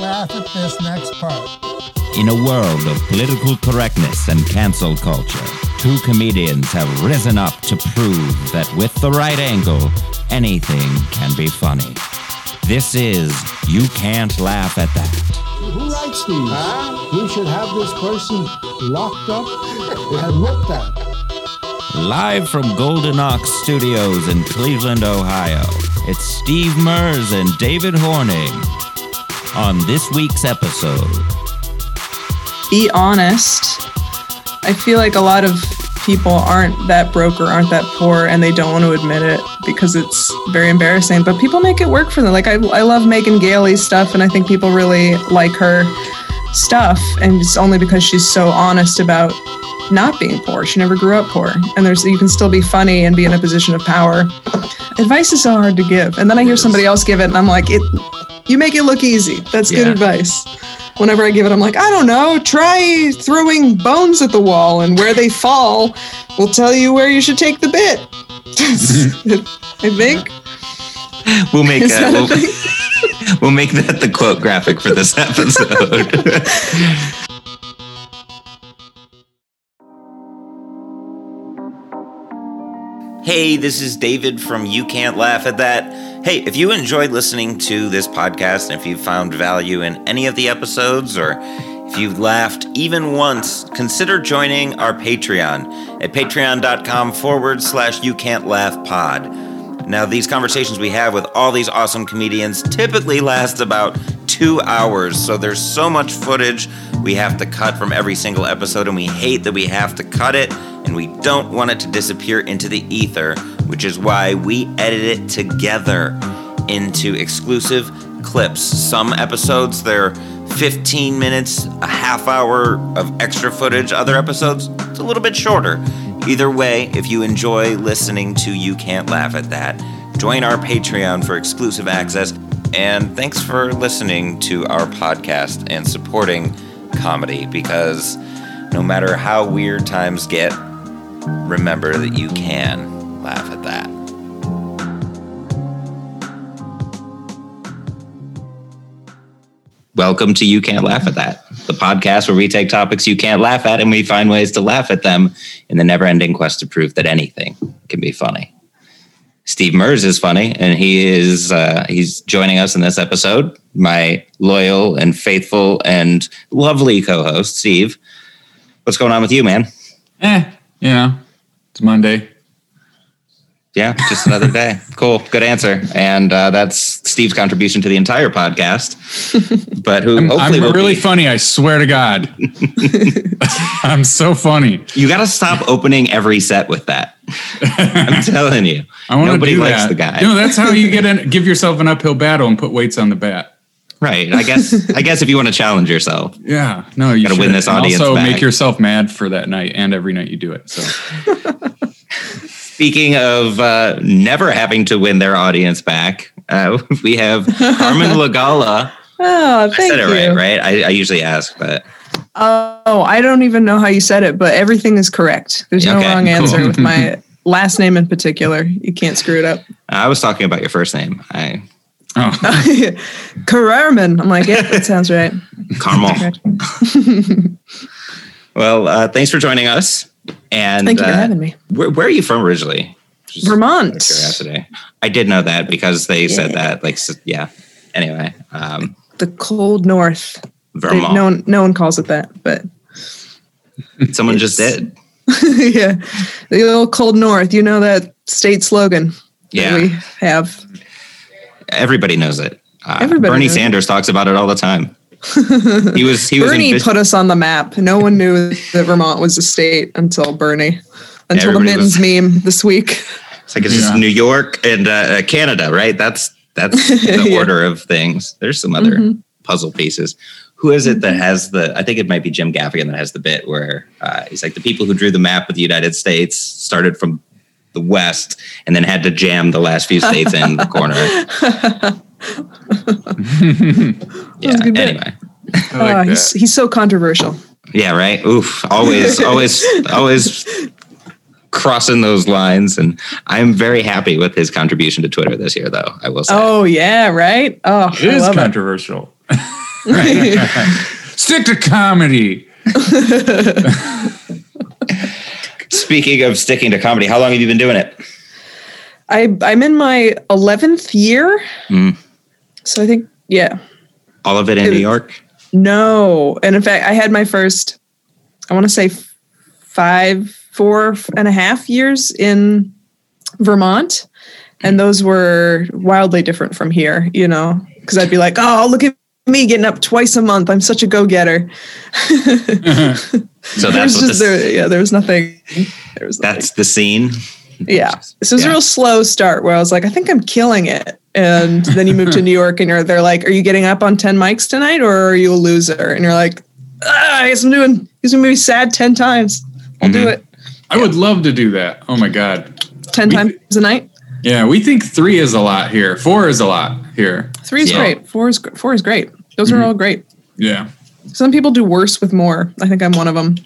laugh at this next part. In a world of political correctness and cancel culture, two comedians have risen up to prove that with the right angle, anything can be funny. This is You Can't Laugh at That. Who writes these? We should have this person locked up and looked at. Live from Golden Ox Studios in Cleveland, Ohio, it's Steve Mers and David Horning on this week's episode. be honest. I feel like a lot of people aren't that broke or aren't that poor and they don't want to admit it because it's very embarrassing. But people make it work for them. Like I, I love Megan Gailey's stuff and I think people really like her stuff. And it's only because she's so honest about not being poor. She never grew up poor. And there's you can still be funny and be in a position of power. Advice is so hard to give. And then I hear somebody else give it and I'm like, it you make it look easy. That's good Yeah. advice whenever I give it, I'm like, I don't know, try throwing bones at the wall and where they fall will tell you where you should take the bit. I think. We'll make Is that a we'll, thing? we'll make that the quote graphic for this episode. Hey, this is David from You Can't Laugh at That. Hey, if you enjoyed listening to this podcast and if you found value in any of the episodes or if you've laughed even once, consider joining our Patreon at patreon.com forward slash you can't laugh pod. Now, these conversations we have with all these awesome comedians typically last about two hours, so there's so much footage we have to cut from every single episode, and we hate that we have to cut it, and we don't want it to disappear into the ether, which is why we edit it together into exclusive clips. Some episodes, they're 15 minutes, a half hour of extra footage. Other episodes, it's a little bit shorter. Either way, if you enjoy listening to You Can't Laugh at That, join our Patreon for exclusive access. And thanks for listening to our podcast and supporting comedy because no matter how weird times get, remember that you can laugh at that. Welcome to You Can't Laugh at That, the podcast where we take topics you can't laugh at and we find ways to laugh at them in the never ending quest to prove that anything can be funny. Steve Mers is funny, and he is uh, he's joining us in this episode. My loyal and faithful and lovely co-host, Steve. What's going on with you, man? Eh, you know, it's Monday. Yeah, just another day. Cool, good answer. And uh, that's Steve's contribution to the entire podcast. But who I'm, hopefully I'm will really be- funny. I swear to God. I'm so funny. You got to stop opening every set with that. I'm telling you. I want to Nobody do likes that. the guy. No, that's how you get in, give yourself an uphill battle and put weights on the bat. Right. I guess. I guess if you want to challenge yourself, Yeah, no, you Gotta win should. this And Also, back. make yourself mad for that night and every night you do it. So Speaking of uh, never having to win their audience back, uh, we have Carmen Lagala. Oh, I thank said it you. right, right? I, I usually ask, but Oh, I don't even know how you said it, but everything is correct. There's no Okay, wrong cool. answer with my last name in particular. You can't screw it up. I was talking about your first name. I oh, Kararman. I'm like, yeah, that sounds right. Carmel. Well, uh, thanks for joining us. And Thank you for uh, having me. Where, where are you from originally? Just Vermont. Curiosity. I did know that because they said that. Like, s- yeah. Anyway, um, The cold north. They- Vermont. no one, no one calls it that, but Someone just did. yeah, the old cold north. You know that state slogan Yeah. that we have. Everybody knows it. Uh, Everybody Bernie knows it. Sanders talks about it all the time. He was he was Bernie put us on the map. No one knew that Vermont was a state until Bernie, until Everybody the was- Mittens meme this week. It's like it's just New York and uh, uh, Canada, right? That's that's the Yeah. order of things. There's some other Mhm. puzzle pieces. Who is it that has the? I think it might be Jim Gaffigan that has the bit where uh, he's like the people who drew the map of the United States started from the west and then had to jam the last few states in the corner. Yeah. good. Anyway. I Oh, like he's, he's so controversial. Yeah. Right. Oof. Always. always. Always. Crossing those lines, and I'm very happy with his contribution to Twitter this year, though. I will say. Oh yeah, right. Oh, It I is love it. controversial. Stick to comedy. Speaking of sticking to comedy, how long have you been doing it? I I'm in my eleventh year, Mm. So I think yeah. All of it in It- New York? No, and in fact, I had my first. I want to say five, four and a half years in Vermont, and hmm. those were wildly different from here. You know, because I'd be like, "Oh, look at me getting up twice a month. I'm such a go getter." So that's what just this, there, yeah. There was nothing. There was nothing. that's the scene. Yeah. So it was Yeah. a real slow start where I was like, I think I'm killing it. And then you move to New York and you're they're like, Are you getting up on 10 mics tonight or are you a loser? And you're like, ah, I guess I'm doing he's gonna be sad 10 times. I'll do Mhm. it I would love to do that. Oh my god. 10 We- times a night. Yeah, we think three is a lot here. Four is a lot here. Three is Yeah. great. Four is four is great. Those are all great. Yeah. Some people do worse with more. I think I'm one of them.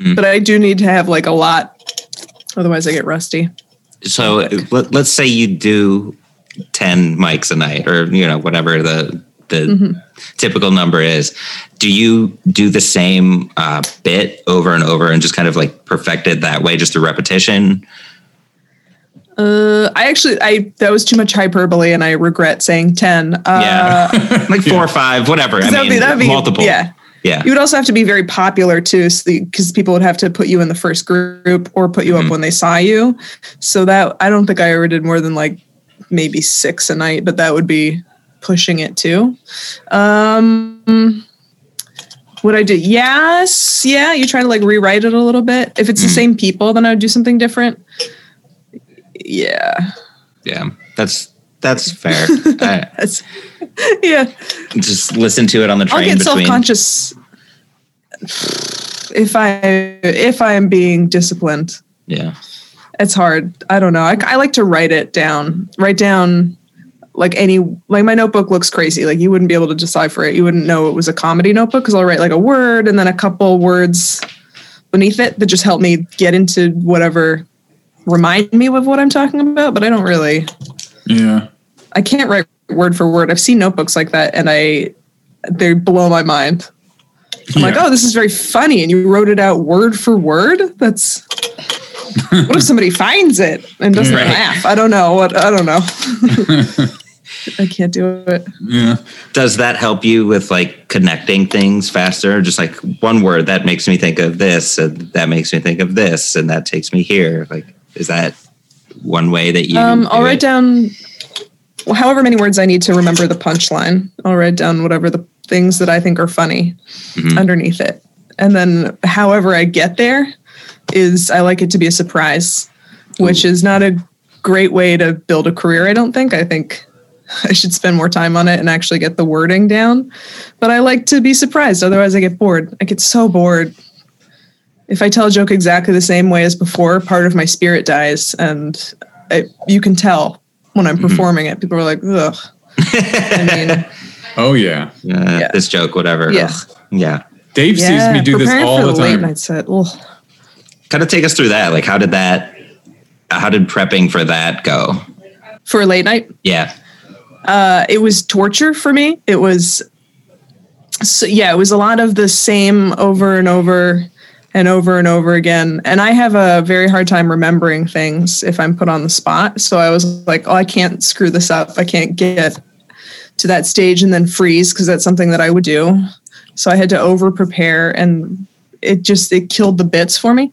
Mm. But I do need to have like a lot. Otherwise I get rusty. So let, let's say you do 10 mics a night or, you know, whatever the, the Mm-hmm. typical number is. Do you do the same uh, bit over and over and just kind of like perfect it that way, just through repetition? Uh, I actually, I that was too much hyperbole, and I regret saying ten. Uh, Yeah. like four or five, whatever. I that'd mean, be that'd be multiple. Yeah, Yeah. You would also have to be very popular too, because people would have to put you in the first group or put you Mhm. up when they saw you. So that I don't think I ever did more than like maybe six a night, but that would be pushing it too. Um, would I do? Yes, yeah. You try to like rewrite it a little bit. If it's the Mhm. same people, then I would do something different. Yeah, Yeah. That's, that's fair. I that's yeah. just listen to it on the train. I'll get self conscious if I if I am being disciplined. Yeah. It's hard. I don't know. I, I like to write it down. Write down like any like my notebook looks crazy. Like you wouldn't be able to decipher it. You wouldn't know it was a comedy notebook because I'll write like a word and then a couple words beneath it that just help me get into whatever remind me of what I'm talking about. But I don't really. Yeah. I can't write word for word. I've seen notebooks like that and I they blow my mind. I'm like, oh, this is very funny, and you wrote it out word for word. That's what if somebody finds it and doesn't Right. laugh? I don't know. What I don't know. I can't do it. Yeah. Does that help you with like connecting things faster? Just like one word that makes me think of this, and that makes me think of this, and that takes me here. Like, is that one way that you? Um, I'll do write it? down well, however many words I need to remember the punchline. I'll write down whatever the things that I think are funny Mhm. underneath it, and then however I get there is I like it to be a surprise, which is not a great way to build a career. I don't think. I think I should spend more time on it and actually get the wording down. But I like to be surprised. Otherwise, I get bored. I get so bored. If I tell a joke exactly the same way as before, part of my spirit dies, and I, you can tell when I'm performing it. People are like, "Ugh." I mean, Oh yeah. Uh, Yeah. This joke, whatever. Yeah. Ugh. yeah. Dave sees me do this all for the the late time. night set. Ugh. Kind of take us through that. Like, how did that? How did prepping for that go? For a late night, Yeah. uh, it was torture for me. It was, so, yeah, it was a lot of the same over and over and over and over again. And I have a very hard time remembering things if I'm put on the spot. So I was like, oh, I can't screw this up. I can't get to that stage and then freeze because that's something that I would do. So I had to over prepare and it just it killed the bits for me.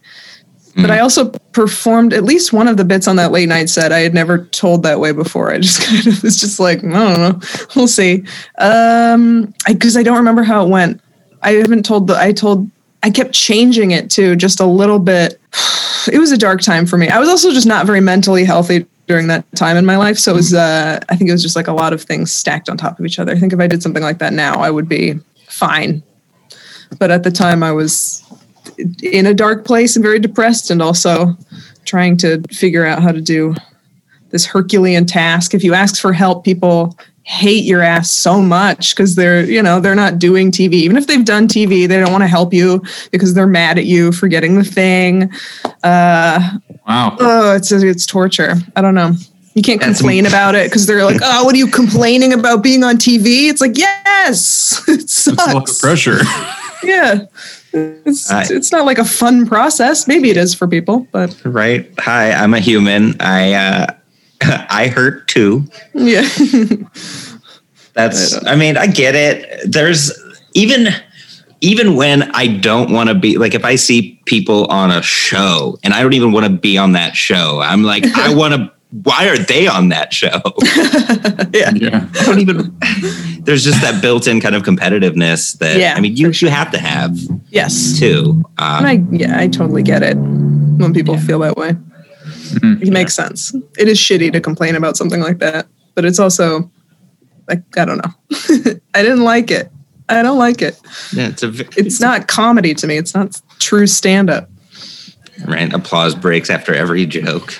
But I also performed at least one of the bits on that late night set. I had never told that way before. I just kind of was just like, I don't know, we'll see. Um, because I, don't remember how it went. I haven't told the. I told. I kept changing it too, just a little bit. It was a dark time for me. I was also just not very mentally healthy during that time in my life. So it was. Uh, I think it was just like a lot of things stacked on top of each other. I think if I did something like that now, I would be fine. But at the time, I was in a dark place and very depressed and also trying to figure out how to do this herculean task if you ask for help people hate your ass so much because they're you know they're not doing tv even if they've done tv they don't want to help you because they're mad at you for getting the thing uh Wow. oh it's it's torture i don't know You can't That's- complain about it because they're like, "Oh, what are you complaining about being on TV?" It's like, yes, it sucks. It's a lot of pressure. Yeah, it's I- it's not like a fun process. Maybe it is for people, but Right. Hi, I'm a human. I uh I hurt too. yeah, That's I I mean, I get it. There's even even when I don't want to be like if I see people on a show and I don't even want to be on that show, I'm like, I want to why are they on that show? Yeah. I don't even there's just that built-in kind of competitiveness that Yeah, I mean you for you have to have yes. too. Um, I yeah, I totally get it when people feel that way. Mhm. It makes sense. It is shitty to complain about something like that, but it's also like I don't know. I didn't like it. I don't like it. yeah, it's a v- It's not comedy to me. It's not true stand up. right applause breaks after every joke.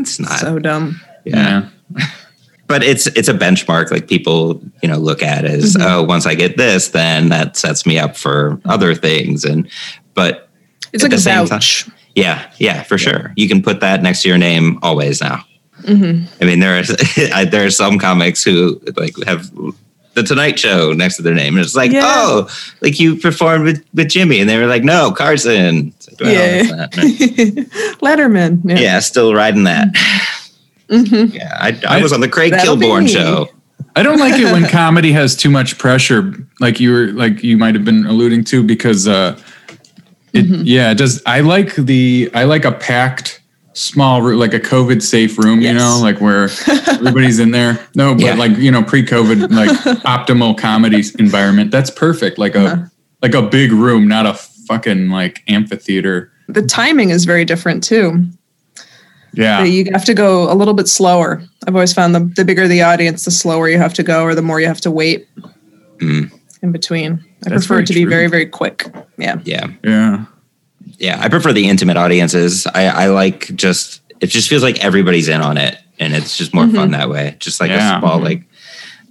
It's not. So dumb. yeah. Yeah. but it's it's a benchmark like people you know look at as Mhm. oh once i get this then that sets me up for other things and but It's like a the same vouch. yeah yeah for sure you can put that next to your name always now hmm i mean there are there are some comics who like have the tonight show next to their name and it's like Yeah. oh like you performed with, with jimmy and they were like no carson like, well, Yeah. it's not- Letterman. Yeah. yeah still riding that Mhm. yeah i, I was on the craig That'll kilborn show I don't like it when comedy has too much pressure, like you were like you might have been alluding to, because uh it Mm-hmm. yeah, it does I like the I like a packed small room like a COVID safe room, you know, like where everybody's in there. No, but Yeah. like, you know, pre-COVID, like optimal comedy environment. That's perfect. Like a Uh-huh. like a big room, not a fucking like amphitheater. The timing is very different too. Yeah. You have to go a little bit slower. I've always found the, the bigger the audience, the slower you have to go, or the more you have to wait Mm. in between. I That's prefer it to be very, very quick. Yeah. yeah Yeah. Yeah, I prefer the intimate audiences. I, I like just it just feels like everybody's in on it, and it's just more fun mm-hmm. that way. Just like Yeah. a small mm-hmm. like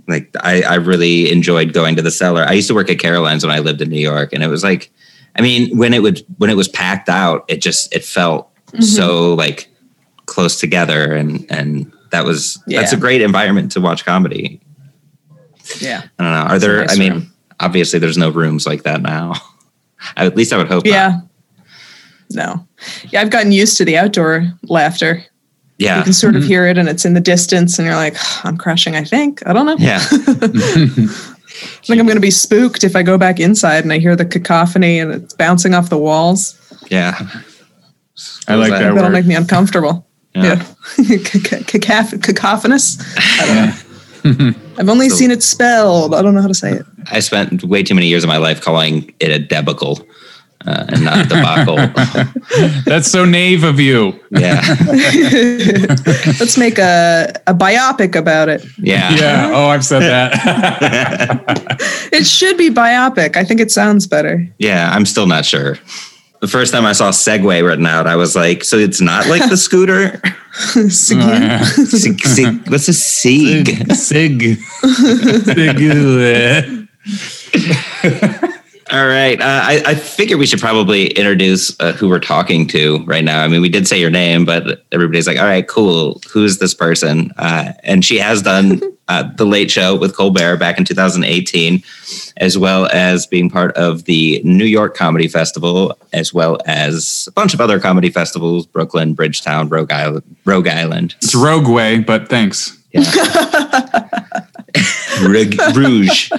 like I, I really enjoyed going to the cellar. I used to work at Caroline's when I lived in New York, and it was like, I mean, when it would when it was packed out, it just it felt mm-hmm. so like close together, and and that was that's a great environment to watch comedy. Yeah. I don't know. Are It's there? nice I mean, room. obviously, there's no rooms like that now. At least I would hope. not. Yeah. No. Yeah, I've gotten used to the outdoor laughter. Yeah. You can sort Mm-hmm. of hear it and it's in the distance and you're like, I'm crashing, I think. I don't know. Yeah. I think I'm going to be spooked if I go back inside and I hear the cacophony and it's bouncing off the walls. Yeah. I like that that That'll word. make me uncomfortable. Yeah. Yeah. Caca- cacophonous. I don't know. I've only So- seen it spelled. I don't know how to say it. I spent way too many years of my life calling it a debacle uh, and not debacle. That's so naive of you. yeah. Let's make a, a biopic about it. Yeah. Yeah. Oh, I've said that. It should be biopic. I think it sounds better. Yeah. I'm still not sure. The first time I saw Segway written out, I was like, so it's not like the scooter? Seguin? Sig, sig, what's a Sieg? Sig. Sig. All right. Uh, I, I figure we should probably introduce uh, who we're talking to right now. I mean, we did say your name, but everybody's like, all right, cool. Who's this person? Uh, and she has done uh, The Late Show with Colbert back in 2018, as well as being part of the New York Comedy Festival, as well as a bunch of other comedy festivals Brooklyn, Bridgetown, Rogue Island. Rogue Island. It's Rogue Way, but thanks. Rig- Rouge.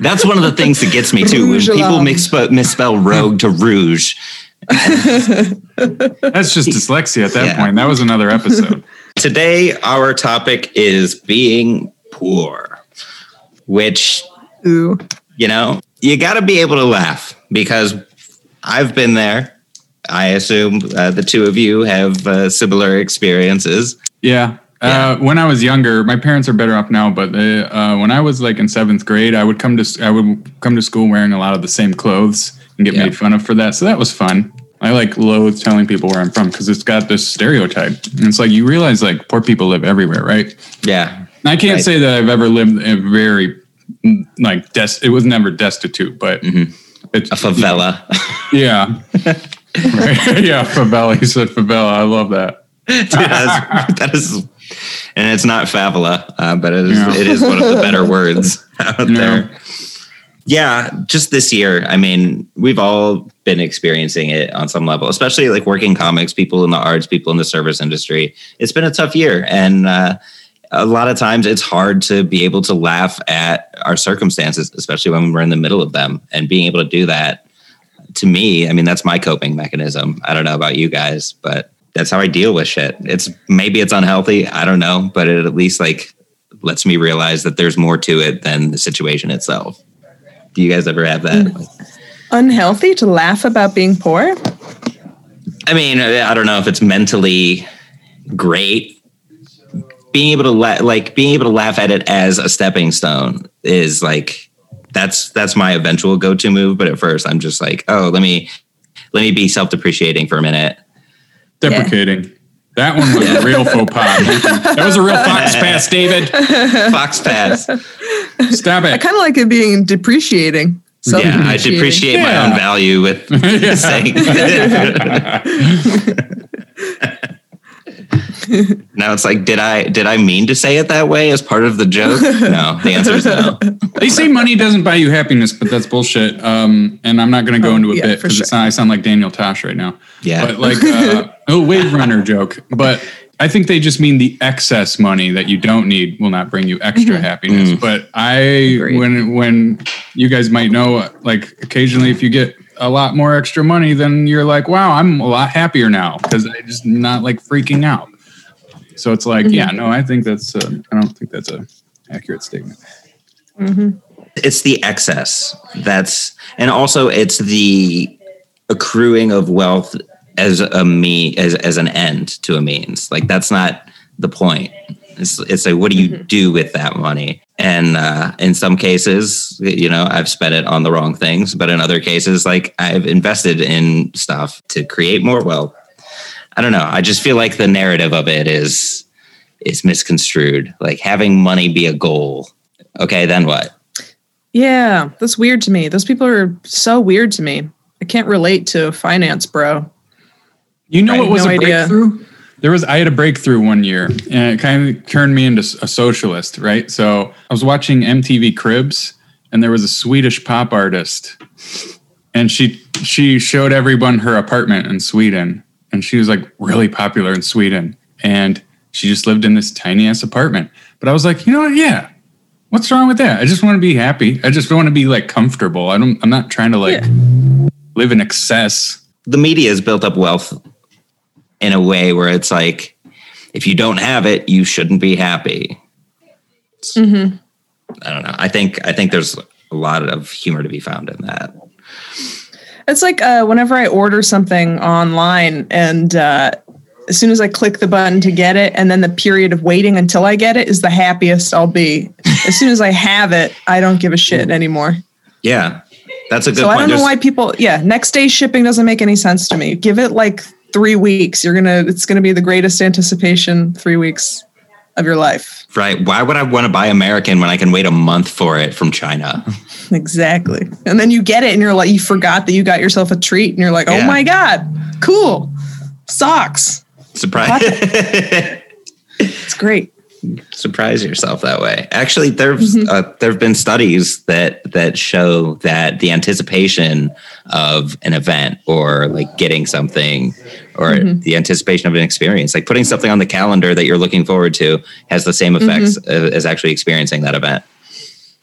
That's one of the things that gets me too. When people alum. misspell, misspell rogue to rouge. That's just dyslexia at that Yeah. point. That was another episode. Today, our topic is being poor, which, Ooh. you know, you got to be able to laugh because I've been there. I assume uh, the two of you have uh, similar experiences. Yeah. Yeah. Uh, when I was younger, my parents are better off now. But uh, uh, when I was like in seventh grade, I would come to I would come to school wearing a lot of the same clothes and get Yeah. made fun of for that. So that was fun. I like loathe telling people where I'm from because it's got this stereotype. And it's like you realize like poor people live everywhere, right? Yeah. And I can't Right. say that I've ever lived in a very like des- it was never destitute, but Mhm. it's A favela. Yeah. right. yeah, favela. He said favela. I love that. Dude, that's- that is and it's not favela, uh, but it is, Yeah. it is one of the better words out Yeah. there. Yeah, just this year. I mean, we've all been experiencing it on some level, especially like working comics, people in the arts, people in the service industry. It's been a tough year, and uh, a lot of times it's hard to be able to laugh at our circumstances, especially when we're in the middle of them. And being able to do that, to me, I mean, that's my coping mechanism. I don't know about you guys, but that's how I deal with shit. It's maybe it's unhealthy. I don't know, but it at least like lets me realize that there's more to it than the situation itself. Do you guys ever have that? Mm. Unhealthy to laugh about being poor? I mean, I don't know if it's mentally great. Being able to la- like being able to laugh at it as a stepping stone is like that's that's my eventual go-to move. But at first, I'm just like, oh, let me let me be self-depreciating for a minute. Deprecating. That one was a real faux pas. That was a real fox pass, David. Fox pass. Stop it. I kind of like it being depreciating. yeah, I Self-depreciating. depreciate my own value with saying. now it's like, did I did I mean to say it that way as part of the joke? No, the answer is no. They say money doesn't buy you happiness, but that's bullshit. Um, and I'm not going to go Oh, into a yeah, bit for because sure. I sound like Daniel Tosh right now. Yeah. But like uh, a wave runner joke. But I think they just mean the excess money that you don't need will not bring you extra mm-hmm. happiness. Mm. But I, Agreed. when when you guys might know, like occasionally if you get a lot more extra money, then you're like, wow, I'm a lot happier now because I just not like freaking out. So it's like, yeah, no, I think that's. Uh, I don't think that's a accurate statement. Mm-hmm. it's the excess that's and also it's the accruing of wealth as a me as as an end to a means. Like that's not the point. It's it's like what do you do with that money? And uh in some cases you know i've spent it on the wrong things but in other cases like i've invested in stuff to create more wealth. I don't know. I just feel like the narrative of it is is misconstrued. Like having money be a goal. Okay then what? Yeah, that's weird to me. Those people are so weird to me. I can't relate to finance, bro. You know I what was no a idea. breakthrough? There was I had a breakthrough one year, and it kind of turned me into a socialist. Right, so I was watching MTV Cribs, and there was a Swedish pop artist, and she she showed everyone her apartment in Sweden, and she was like really popular in Sweden, and she just lived in this tiny ass apartment. But I was like, you know what? Yeah, what's wrong with that? I just want to be happy. I just want to be like comfortable. I don't. I'm not trying to like live in excess. the media has built up wealth in a way where it's like if you don't have it you shouldn't be happy Mm-hmm. i don't know i think i think there's a lot of humor to be found in that It's like uh, whenever I order something online and uh, as soon as I click the button to get it, and then the period of waiting until I get it is the happiest I'll be. as soon as I have it, I don't give a shit anymore. yeah that's a good So I don't know There's- why people, yeah, next day shipping doesn't make any sense to me. Give it like three weeks. You're to, it's to be the greatest anticipation three weeks of your life. right why would i want to buy american when i can wait a month for it from china Exactly. And then you get it and you're like, you forgot that you got yourself a treat and you're like, oh Yeah. my God, cool. Socks. surprise It's great. Surprise yourself that way. Actually, there's Mm-hmm. uh, there have been studies that that show that the anticipation of an event or like getting something or Mm-hmm. the anticipation of an experience, like putting something on the calendar that you're looking forward to, has the same effects Mm-hmm. as, as actually experiencing that event.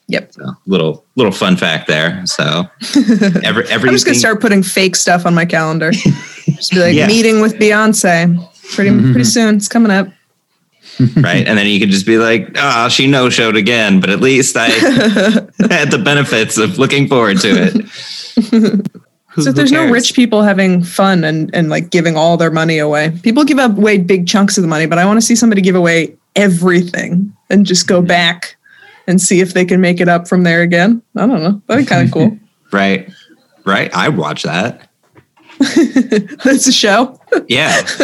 Yep. So, little little fun fact there. So every every I'm just gonna start putting fake stuff on my calendar. just be like Yeah. meeting with Beyonce. Pretty pretty soon. It's coming up. right? And then you can just be like, "Ah, she no showed again," but at least I had the benefits of looking forward to it. So there's no rich people having fun and, and like giving all their money away. People give away big chunks of the money, but I want to see somebody give away everything and just go back and see if they can make it up from there again. I don't know. That'd be kind of cool. Right. Right. I watch that. That's a show. Yeah.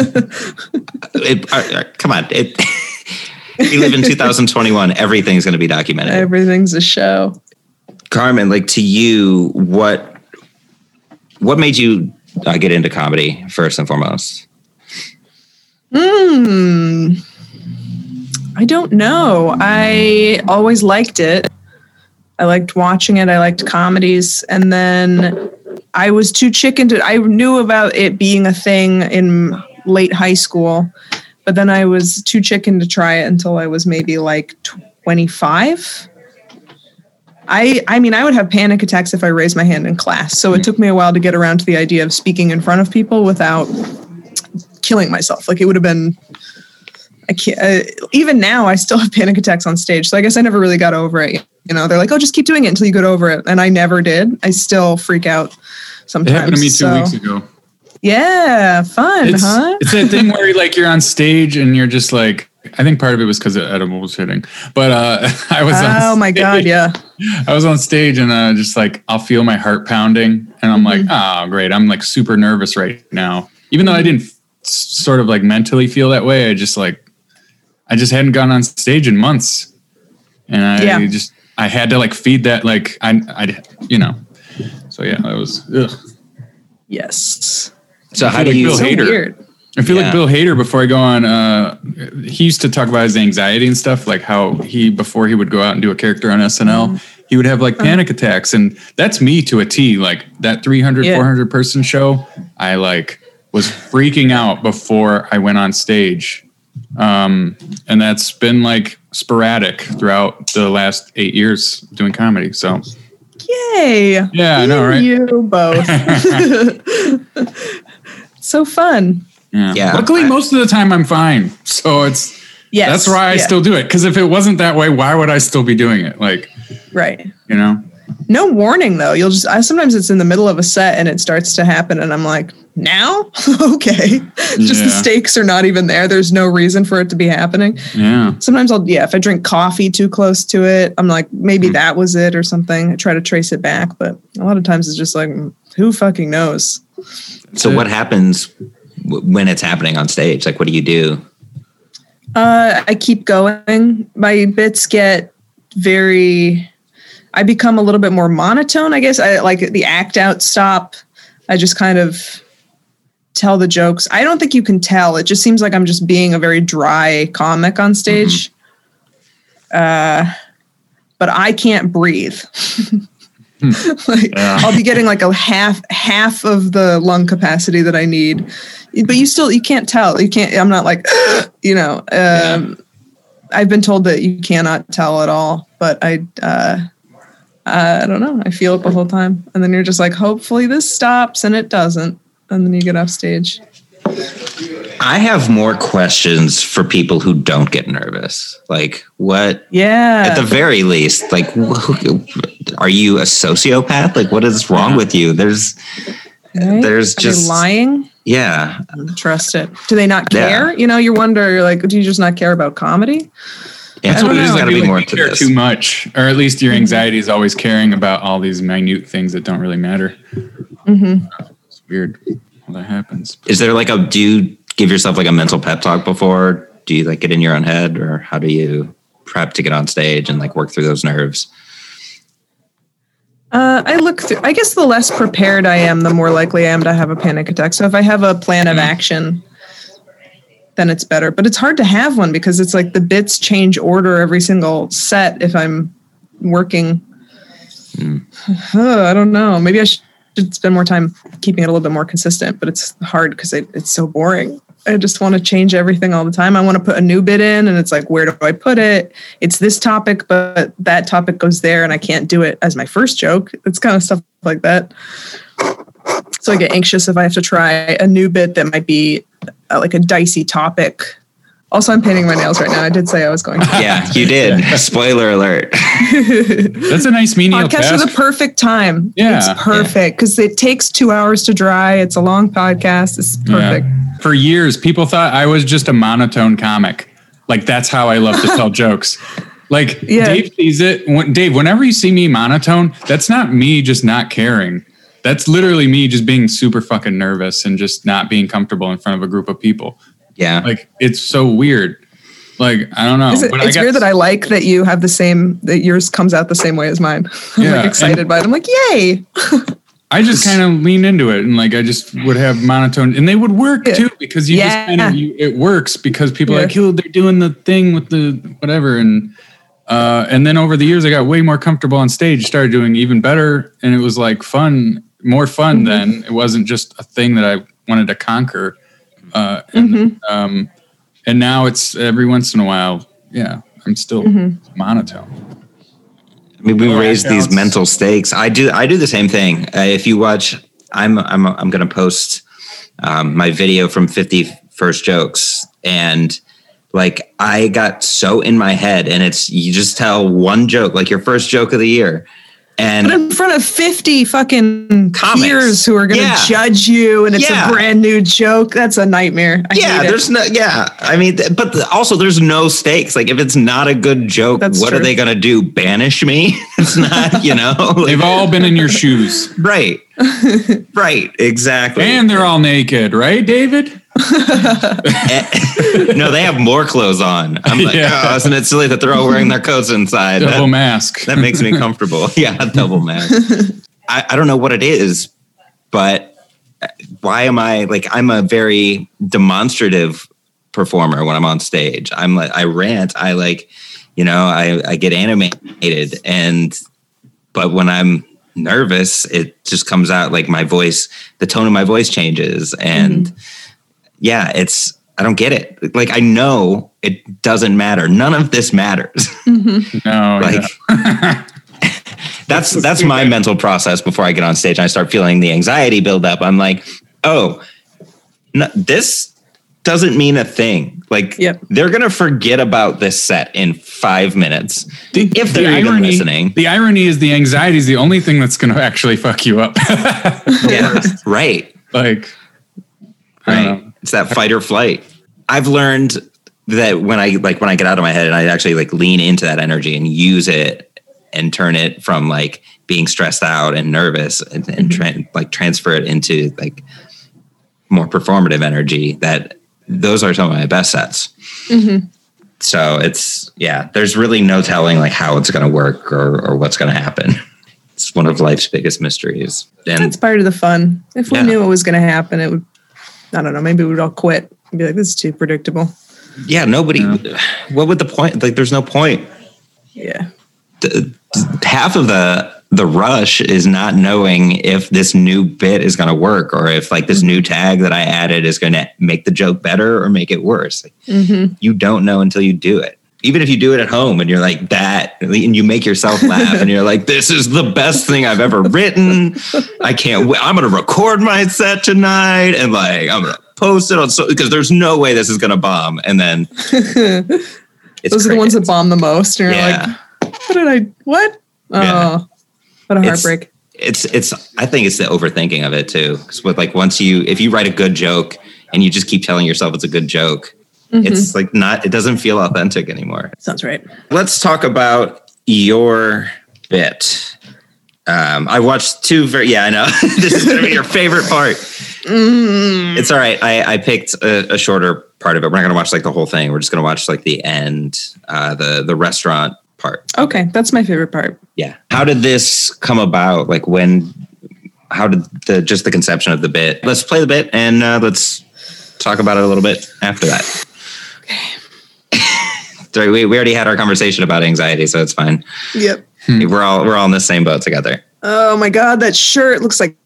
It- uh, uh, come on. It, we live in 2021. Everything's going to be documented. Everything's a show. Carmen, like to you, what what made you uh, get into comedy first and foremost? Hmm. I don't know. I always liked it. I liked watching it. I liked comedies. And then I was too chicken to, I knew about it being a thing in late high school, but then I was too chicken to try it until I was maybe like 25. I, I mean, I would have panic attacks if I raised my hand in class. So it took me a while to get around to the idea of speaking in front of people without killing myself. Like it would have been I can't. Uh, even now, I still have panic attacks on stage. So I guess I never really got over it. You know, they're like, "Oh, just keep doing it until you get over it," and I never did. I still freak out sometimes. It happened to me two so- weeks ago. Yeah, fun, It's, huh? it's that thing where like you're on stage and you're just like, I think part of it was because Edible was hitting, but uh, I was. on Oh my god, yeah. I was on stage and uh, just like I'll feel my heart pounding, and I'm like, Mm-hmm. oh great, I'm like super nervous right now. Even though I didn't s- sort of like mentally feel that way, I just like I just hadn't gone on stage in months, and I Yeah. just I had to like feed that like I I you know, so yeah, that was. Ugh. Yes. So how do you? Bill So Hader. weird. I feel Yeah. like Bill Hader before I go on. Uh, he used to talk about his anxiety and stuff, like how he before he would go out and do a character on SNL, Mm-hmm. he would have like panic attacks, and that's me to a T. Like that 300, Yeah. 400 person show, I like was freaking out before I went on stage, um, and that's been like sporadic throughout the last eight years doing comedy. So Yay. yeah, I know, right? You both. so fun. Yeah. Yeah. Luckily, I- most of the time I'm fine. So it's Yes. That's why I yeah, still do it. Because if it wasn't that way, why would I still be doing it? Like, right. you know? No warning though. You'll just I sometimes it's in the middle of a set and it starts to happen and I'm like, now? okay. just Yeah. the stakes are not even there. There's no reason for it to be happening. Yeah. Sometimes I'll yeah, if I drink coffee too close to it, I'm like, maybe Hmm. that was it or something. I try to trace it back, but a lot of times it's just like who fucking knows? So what happens w- when it's happening on stage? Like, what do you do? Uh, I keep going. My bits get very. I become a little bit more monotone. I guess I like the act out stop. I just kind of tell the jokes. I don't think you can tell. It just seems like I'm just being a very dry comic on stage. Uh, but I can't breathe. like Yeah. I'll be getting like a half half of the lung capacity that I need, but you still you can't tell. You can't. I'm not like you know. Um, I've been told that you cannot tell at all, but I uh, I don't know. I feel it the whole time, and then you're just like, hopefully this stops, and it doesn't, and then you get off stage. I have more questions for people who don't get nervous. Like, what? Yeah. At the very least, like, are you a sociopath? Like, what is wrong with you? There's, Right? there's Are just- lying. yeah, Trust it. Do they not Yeah. care? You know, you wonder. You're like, do you just not care about comedy? yeah. That's what it There's is. got to I be feel more like to care this. too much, or at least your anxiety is always caring about all these minute things that don't really matter. Mm-hmm. It's weird how that happens. Is there like a? Do you give yourself like a mental pep talk before? Do you like get in your own head, or how do you prep to get on stage and like work through those nerves? Uh, I look through. I guess the less prepared I am, the more likely I am to have a panic attack. So if I have a plan of action, then it's better. But it's hard to have one because it's like the bits change order every single set. If I'm working, Uh, I don't know. Maybe I should spend more time keeping it a little bit more consistent. But it's hard because it's so boring. I just want to change everything all the time. I want to put a new bit in, and it's like, where do I put it? It's this topic, but that topic goes there, and I can't do it as my first joke. It's kind of stuff like that. So I get anxious if I have to try a new bit that might be uh, like a dicey topic. Also, I'm painting my nails right now. I did say I was going to. Yeah, you did. Spoiler alert. That's a nice menial podcast for task. the perfect time. Yeah, it's perfect because it takes two hours to dry. It's a long podcast. It's perfect. Yeah. For years, people thought I was just a monotone comic. Like that's how I love to tell jokes. Like Yeah. Dave sees it. When, Dave, whenever you see me monotone, that's not me just not caring. That's literally me just being super fucking nervous and just not being comfortable in front of a group of people. Yeah. Like it's so weird. Like I don't know. Is it- When it's got- weird that I like that you have the same that yours comes out the same way as mine. I'm Yeah, like excited and- by it. I'm like, yay! I just kind of leaned into it and like I just would have monotone and they would work too because you just kind Yeah. of you, it works because people are Yeah. like, oh, they're doing the thing with the whatever and uh, and then over the years I got way more comfortable on stage, started doing even better, and it was like fun, more fun Mm-hmm. then. It wasn't just a thing that I wanted to conquer. Uh, and, Mm-hmm. um, and now it's every once in a while, yeah, I'm still Mm-hmm. monotone. I mean, we Oh, raise these mental stakes. I do. I do the same thing. Uh, if you watch, I'm I'm I'm going to post um, my video from 50 first jokes, and like I got so in my head, and it's you just tell one joke, like your first joke of the year, and But in front of 50 fucking Comics. peers who are going to Yeah. judge you and it's Yeah. a brand new joke. That's a nightmare. I yeah, hate it. there's no yeah. I mean, th- but the- also there's no stakes. Like if it's not a good joke, That's what are they going to do? Banish me? it's not. You know. Like- They've all been in your shoes, right. right. Exactly. and they're all naked, right, David? Eh, no, they have more clothes on. I'm like, Yeah. oh, isn't it silly that they're all wearing their coats inside? Double That, mask. that makes me comfortable. Yeah, double mask. I, I don't know what it is, but uh, why am I like I'm a very demonstrative performer when I'm on stage. I'm like I rant, I like, you know, I, I get animated and but when I'm nervous, it just comes out like my voice, the tone of my voice changes. And mm-hmm. Yeah, it's I don't get it. Like I know it doesn't matter. None of this matters. Mm-hmm. no, like that's that's my mental process before I get on stage. and I start feeling the anxiety build up. I'm like, oh, no, this doesn't mean a thing. Like Yep. they're gonna forget about this set in five minutes The- if they're the even irony- listening. The irony is the anxiety is the only thing that's going to actually fuck you up. Yeah, right. like, I don't right know. It's that fight or flight. I've learned that when i like when i get out of my head and i actually like lean into that energy and use it and turn it from like being stressed out and nervous and, and mm-hmm. tra- like transfer it into like more performative energy that those are some of my best sets. Mm-hmm. So it's yeah there's really no telling like how it's going to work or, or what's going to happen. It's one of life's biggest mysteries. And That's part of the fun. If we Yeah. knew what was going to happen, it would, I don't know, maybe we'd all quit and be like, this is too predictable. yeah nobody what would the point like there's no point Yeah. th- half of the the rush is not knowing if this new bit is going to work or if like this mm-hmm. new tag that I added is going to make the joke better or make it worse. Like, mm-hmm. You don't know until you do it. Even if you do it at home and you're like that, and you make yourself laugh, and you're like, "This is the best thing I've ever written." I can't. wait. I'm going to record my set tonight, and like I'm going to post it on so because there's no way this is going to bomb. And then it's Those are the ones that bomb the most. And you're Yeah. like, what did I, what? Oh, Yeah. what a It's- heartbreak. it's it's i think it's the overthinking of it too because with like once you if you write a good joke and you just keep telling yourself it's a good joke it's like not it doesn't feel authentic anymore. Sounds right. let's talk about your bit. Um i watched two very yeah i know. This is gonna be your favorite part. It's all right. I i picked a, a shorter part of it. We're not gonna watch like the whole thing. We're just gonna watch like the end uh the the restaurant part. Okay. That's my favorite part. yeah. How did this come about? Like when how did the just the conception of the bit? Let's play the bit and uh, let's talk about it a little bit after that Sorry, we, we already had our conversation about anxiety so it's fine Yep. Hmm. we're all we're all in the same boat together Oh my God. That shirt looks like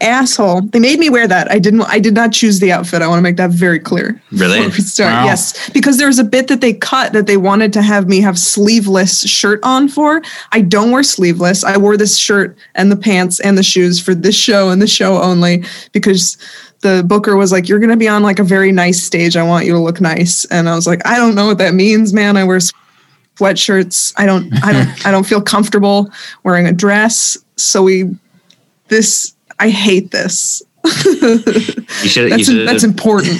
asshole. They made me wear that. I didn't, I did not choose the outfit. I want to make that very clear. Really? Before we start. Wow. Yes. Because there was a bit that they cut that they wanted to have me have sleeveless shirt on for. I don't wear sleeveless. I wore this shirt and the pants and the shoes for this show and the show only because the booker was like, You're going to be on like a very nice stage. I want you to look nice. And I was like, I don't know what that means, man. I wear sweatshirts. I don't, I don't, I don't feel comfortable wearing a dress. So we, this, I hate this. should That's that's important.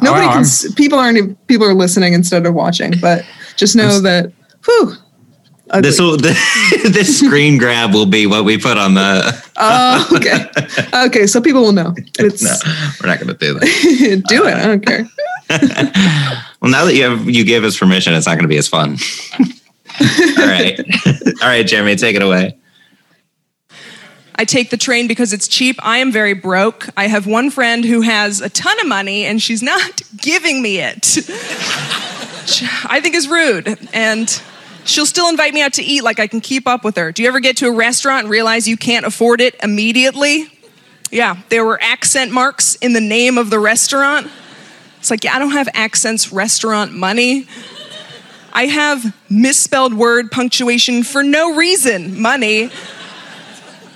Nobody can. People aren't. People are listening instead of watching. But just know that. Whew. Ugly. this will this screen grab will be what we put on the Oh, okay. Okay. So people will know. It's no we're not going to do that do it. I don't care. Well, now that you have you gave us permission, it's not going to be as fun. all right, all right, Jeremy, take it away. I take the train because it's cheap. I am very broke. I have one friend who has a ton of money and she's not giving me it. I think is rude. And she'll still invite me out to eat like I can keep up with her. Do you ever get to a restaurant and realize you can't afford it immediately? Yeah, there were accent marks in the name of the restaurant. It's like, yeah, I don't have accents restaurant money. I have misspelled word punctuation for no reason money.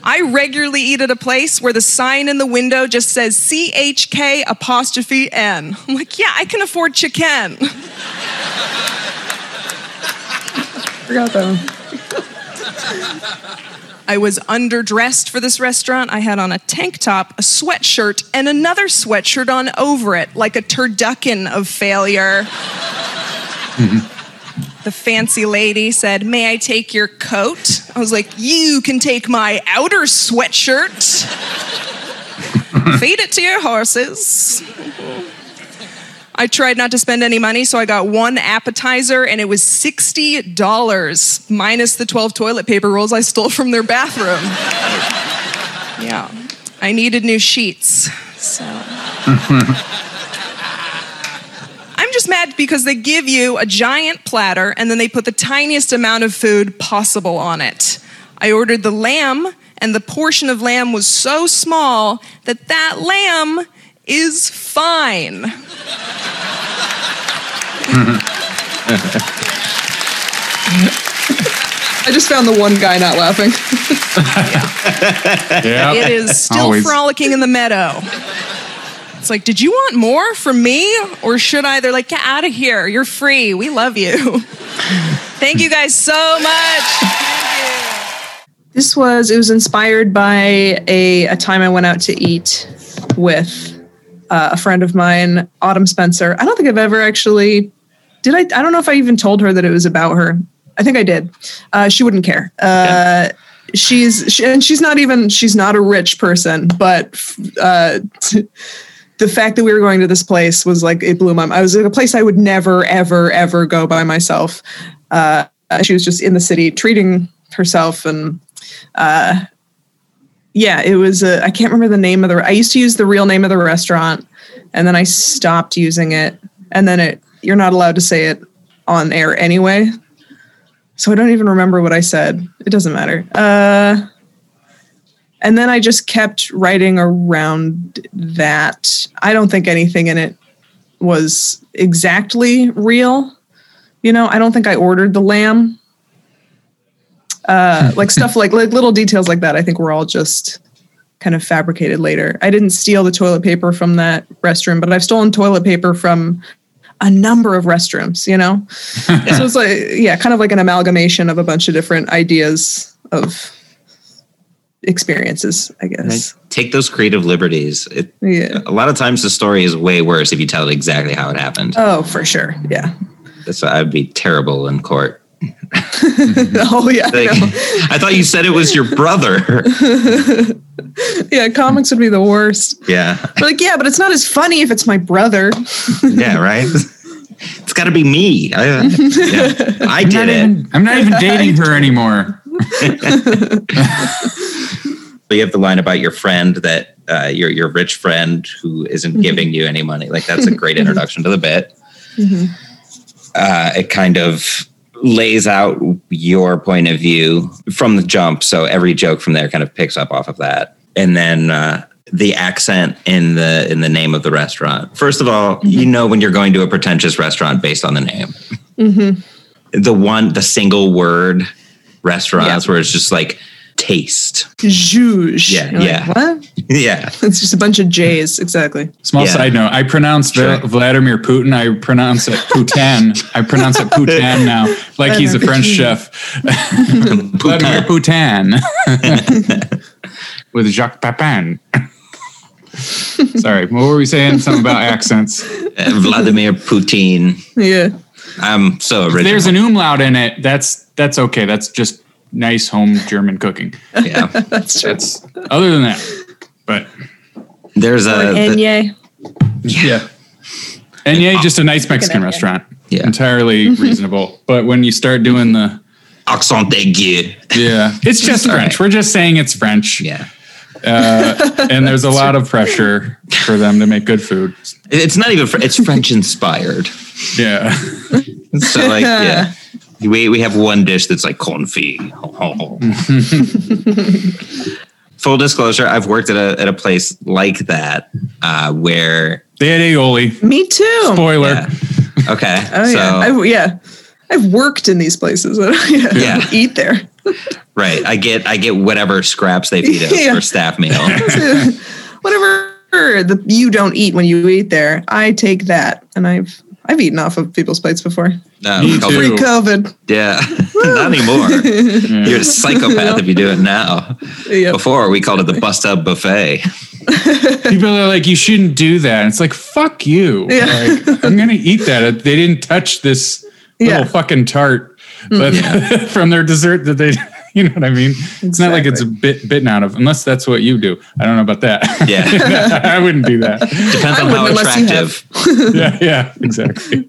I regularly eat at a place where the sign in the window just says CHK apostrophe N. I'm like, yeah, I can afford chicken. Forgot that one. I was underdressed for this restaurant. I had on a tank top, a sweatshirt, and another sweatshirt on over it, like a turducken of failure. The fancy lady said, May I take your coat? I was like, You can take my outer sweatshirt. Feed it to your horses. I tried not to spend any money, so I got one appetizer and it was $60 minus the 12 toilet paper rolls I stole from their bathroom. yeah. I needed new sheets. So. I'm just mad because they give you a giant platter and then they put the tiniest amount of food possible on it. I ordered the lamb, and the portion of lamb was so small that that lamb is fine. I just found the one guy not laughing. Yeah. It is still Always. frolicking in the meadow. It's like, did you want more from me? Or should I? They're like, get out of here. You're free. We love you. Thank you guys so much. This was, it was inspired by a, a time I went out to eat with uh, a friend of mine, Autumn Spencer. I don't think I've ever actually, did I? I don't know if I even told her that it was about her. I think I did. Uh, she wouldn't care. Uh, She's she, and she's not even she's not a rich person, but uh, t- the fact that we were going to this place was like it blew my mind. I was at a place I would never, ever, ever go by myself. Uh, she was just in the city treating herself, and uh, yeah, it was. I I can't remember the name of the. I used to use the real name of the restaurant, and then I stopped using it, and then it. You're not allowed to say it on air anyway. So I don't even remember what I said. It doesn't matter. Uh, and then I just kept writing around that. I don't think anything in it was exactly real. You know, I don't think I ordered the lamb. Uh, like stuff like like little details like that. I think were all just kind of fabricated later. I didn't steal the toilet paper from that restroom, but I've stolen toilet paper from a number of restrooms. You know, so it's like yeah, kind of like an amalgamation of a bunch of different ideas of experiences. I guess. Take those creative liberties. It, Yeah. A lot of times the story is way worse if you tell it exactly how it happened. Oh, for sure. Yeah. That's I'd be terrible in court. oh yeah. Like, no. I thought you said it was your brother. Yeah. Comics would be the worst. yeah. We're like, yeah, but it's not as funny if it's my brother. Yeah, right? It's got to be me. I, yeah. I did not, it. even, I'm not even dating her anymore. But you have the line about your friend that uh, your your rich friend who isn't giving you any money. Like that's a great introduction to the bit. Uh, it kind of lays out your point of view from the jump, so every joke from there kind of picks up off of that, and then. Uh, the accent in the in the name of the restaurant. First of all, you know when you're going to a pretentious restaurant based on the name. The one, the single word restaurants where it's just like taste. Juge. Yeah, You're like, yeah. what? Yeah. It's just a bunch of J's. Exactly. Small Yeah. side note: I pronounce Sure. Vla- Vladimir Putin. I pronounce it Putin. I pronounce it Putin now, like he's a French chef. Vladimir Putin with Jacques Pepin. Sorry, what were we saying? Something about accents. Uh, Vladimir Putin. Yeah. I'm so original. There's an umlaut in it. That's that's okay. That's just nice home German cooking. yeah. That's true. That's other than that, but There's a the- Enye. yeah. And yeah, just a nice Mexican Onion. restaurant. Yeah. Entirely reasonable. But when you start doing the accent aigu. Yeah, it's just French. right. We're just saying it's French. Yeah. Uh, and there's a lot of pressure for them to make good food. It's not even, Fr- it's French inspired. Yeah. So like, yeah, we we have one dish that's like confit. Full disclosure: I've worked at a at a place like that uh, where They had aioli. Me too. Spoiler. yeah. Okay, Oh so yeah, I've, yeah. I've worked in these places. yeah, Yeah. eat there. right, I get I get whatever scraps they feed us Yeah. for staff meal. Whatever the you don't eat when you eat there, I take that, and I've I've eaten off of people's plates before. Um, Me called- too. Pre COVID. Yeah, not anymore. You're a psychopath if you do it now. Yep. Before we called it the bust up buffet. People are like, you shouldn't do that. It's like, fuck you. Yeah. Like, I'm gonna eat that. They didn't touch this little Yeah. fucking tart, but from their dessert that they, you know what I mean? It's not like it's a bit bitten out of, unless that's what you do. I don't know about that. Yeah, I wouldn't do that. depends on how wouldn't unless you have- attractive. Yeah, yeah, exactly.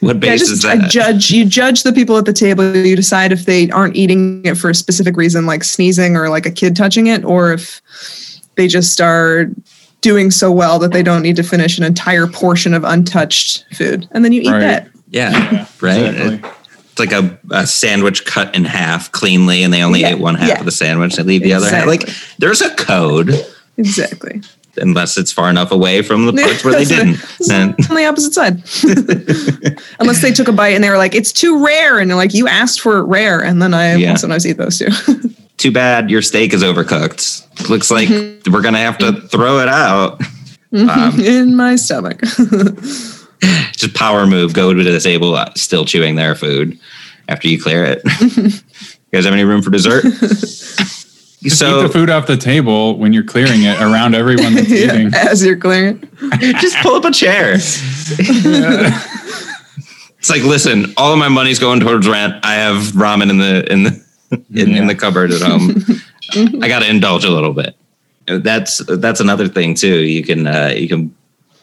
What Yeah, base just is I judge you judge the people at the table. You decide if they aren't eating it for a specific reason, like sneezing or like a kid touching it, or if they just are doing so well that they don't need to finish an entire portion of untouched food, and then you eat Right. that. yeah, right. Exactly. It's like a, a sandwich cut in half cleanly, and they only Yeah, ate one half yeah. of the sandwich. They leave the other half. Like there's a code, Exactly. Unless it's far enough away from the parts where they didn't. Then on the opposite side. Unless they took a bite and they were like, "It's too rare," and they're like, "You asked for it rare," and then I Yeah. sometimes eat those too. too bad your steak is overcooked. Looks like Mm-hmm. we're gonna have to throw it out. in my stomach. Just power move. Go to the table, uh, still chewing their food after you clear it. you guys have any room for dessert? Eat so the food off the table when you're clearing it around everyone that's Yeah, eating. as you're clearing it. just pull up a chair. it's like, listen, all of my money's going towards rent. I have ramen in the in the in, in the cupboard at home. I got to indulge a little bit. That's that's another thing too. You can uh, you can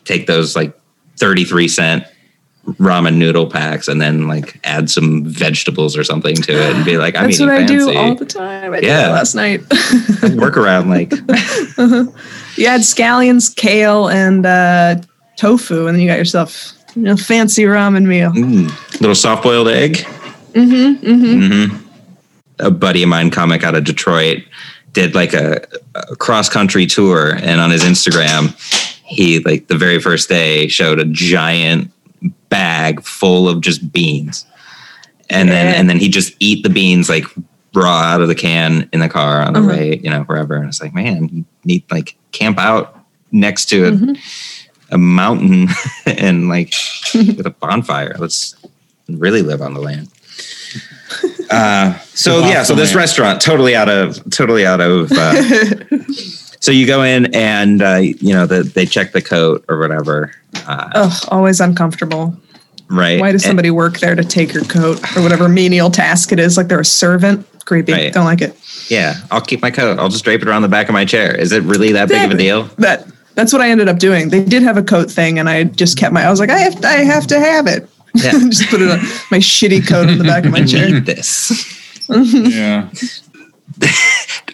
take those like thirty three cent ramen noodle packs and then like add some vegetables or something to it and be like, I'm That's eating what I do all the time. I did Yeah. last night. Work around like you add scallions, kale, and uh, tofu, and then you got yourself you know, fancy ramen meal. mm, little soft boiled egg. Mm-hmm, mm-hmm. A buddy of mine, comic out of Detroit, did like a, a cross country tour, and on his Instagram, he like the very first day showed a giant bag full of just beans, and then Yeah. and then he just eat the beans like raw out of the can in the car on the Uh-huh. way, you know, wherever. And it's like, man, you need like camp out next to a, a mountain and like with a bonfire. Let's really live on the land. Uh, so yeah, so this land. restaurant totally out of totally out of. Uh, so you go in and uh, you know the, they check the coat or whatever, uh, Ugh, always uncomfortable. Right? Why does And- somebody work there to take your coat or whatever menial task it is? Like they're a servant. Creepy. Right. Don't like it. yeah, I'll keep my coat. I'll just drape it around the back of my chair. Is it really that big of a deal? That that's what I ended up doing. They did have a coat thing, and I just kept my. I was like, I have, I have to have it. Yeah. just put it on my shitty coat in the back of my I chair. need this. Yeah.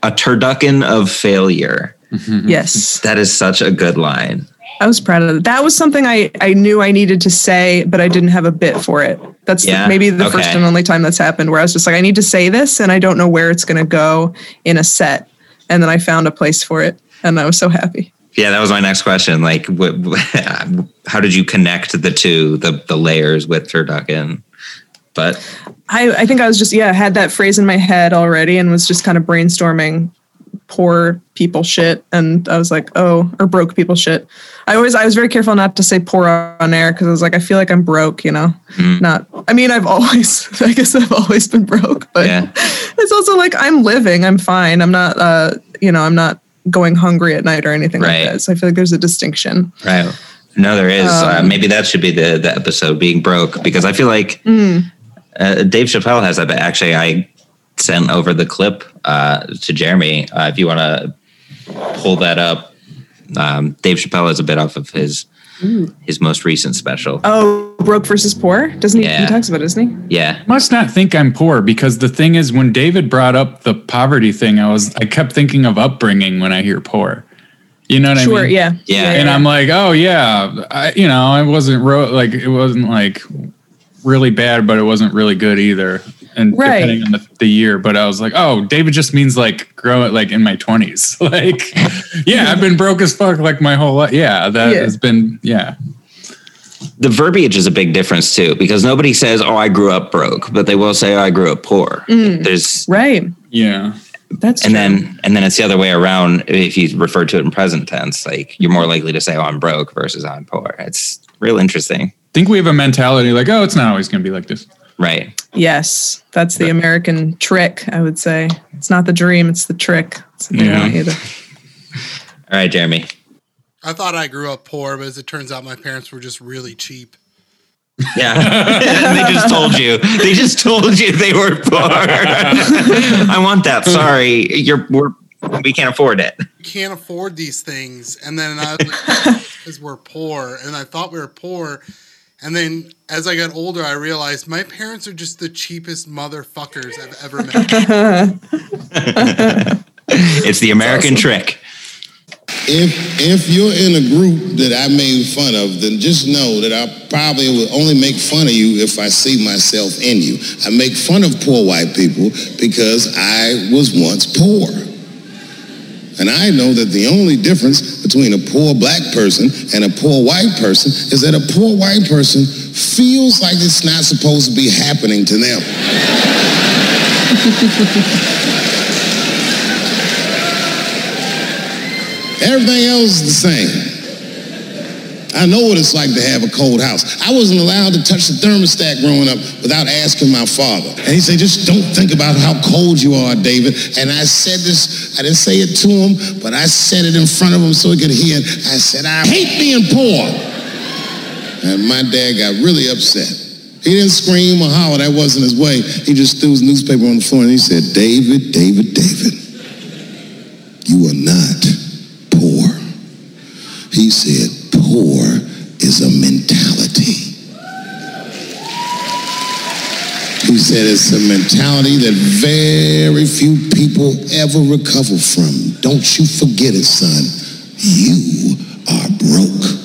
A turducken of failure. Yes, That is such a good line. I was proud of that. That was something I I knew I needed to say, but I didn't have a bit for it. That's the- maybe the first and only time that's happened where I was just like, I need to say this, and I don't know where it's going to go in a set, and then I found a place for it, and I was so happy. Yeah, that was my next question. Like, what, how did you connect the two, the the layers with turducken? But I, I think I was just yeah had that phrase in my head already and was just kind of brainstorming poor people shit and I was like oh or broke people shit. I always I was very careful not to say poor on air because I was like I feel like I'm broke you know not I mean I've always I guess I've always been broke but Yeah. it's also like I'm living I'm fine I'm not uh you know I'm not going hungry at night or anything Right. like that so I feel like there's a distinction. right, no, there is. uh, Um, maybe that should be the the episode being broke because I feel like Mm. uh, Dave Chappelle has that. But actually, I sent over the clip uh, to Jeremy. Uh, if you want to pull that up, um, Dave Chappelle has a bit off of his his most recent special. Oh, broke versus poor. Doesn't he? Yeah. He talks about, it, doesn't he? Yeah. must not think I'm poor because the thing is, when David brought up the poverty thing, I was I kept thinking of upbringing when I hear poor. You know what I Sure. mean? Yeah. Yeah. And I'm like, oh yeah, I, you know, I wasn't ro- like it wasn't like really bad, but it wasn't really good either. And Right. depending on the, the year, but I was like, oh, David just means like grow it like in my 20s. like, yeah, I've been broke as fuck like my whole life. Yeah, that Yeah. has been yeah. The verbiage is a big difference too, because nobody says, "Oh, I grew up broke," but they will say, "Oh, I grew up poor." Mm. There's Right. Yeah. That's and true. then and then it's the other way around if you refer to it in present tense like you're more likely to say oh i'm broke versus i'm poor it's real interesting think we have a mentality like, oh, it's not always going to be like this. Right yes, that's the American trick. I would say it's not the dream; it's the trick. It's what they Yeah. want to- all right jeremy I thought I grew up poor, but as it turns out, my parents were just really cheap. yeah they just told you they just told you they were poor i want that sorry you're we're we can't afford it We can't afford these things. And then I was like, because we're poor. And I thought we were poor. And then as I got older, I realized my parents are just the cheapest motherfuckers I've ever met. it's the american trick If if you're in a group that I made fun of, then just know that I probably will only make fun of you if I see myself in you. I make fun of poor white people because I was once poor. And I know that the only difference between a poor black person and a poor white person is that a poor white person feels like it's not supposed to be happening to them. Everything else is the same. I know what it's like to have a cold house. I wasn't allowed to touch the thermostat growing up without asking my father. And he said, just don't think about how cold you are, David. And I said this, I didn't say it to him, but I said it in front of him so he could hear it. I said, I hate being poor. And my dad got really upset. He didn't scream or holler, that wasn't his way. He just threw his newspaper on the floor and he said, David, David, David, you are not poor. He said, poor is a mentality. He said it's a mentality that very few people ever recover from. Don't you forget it, son. You are broke.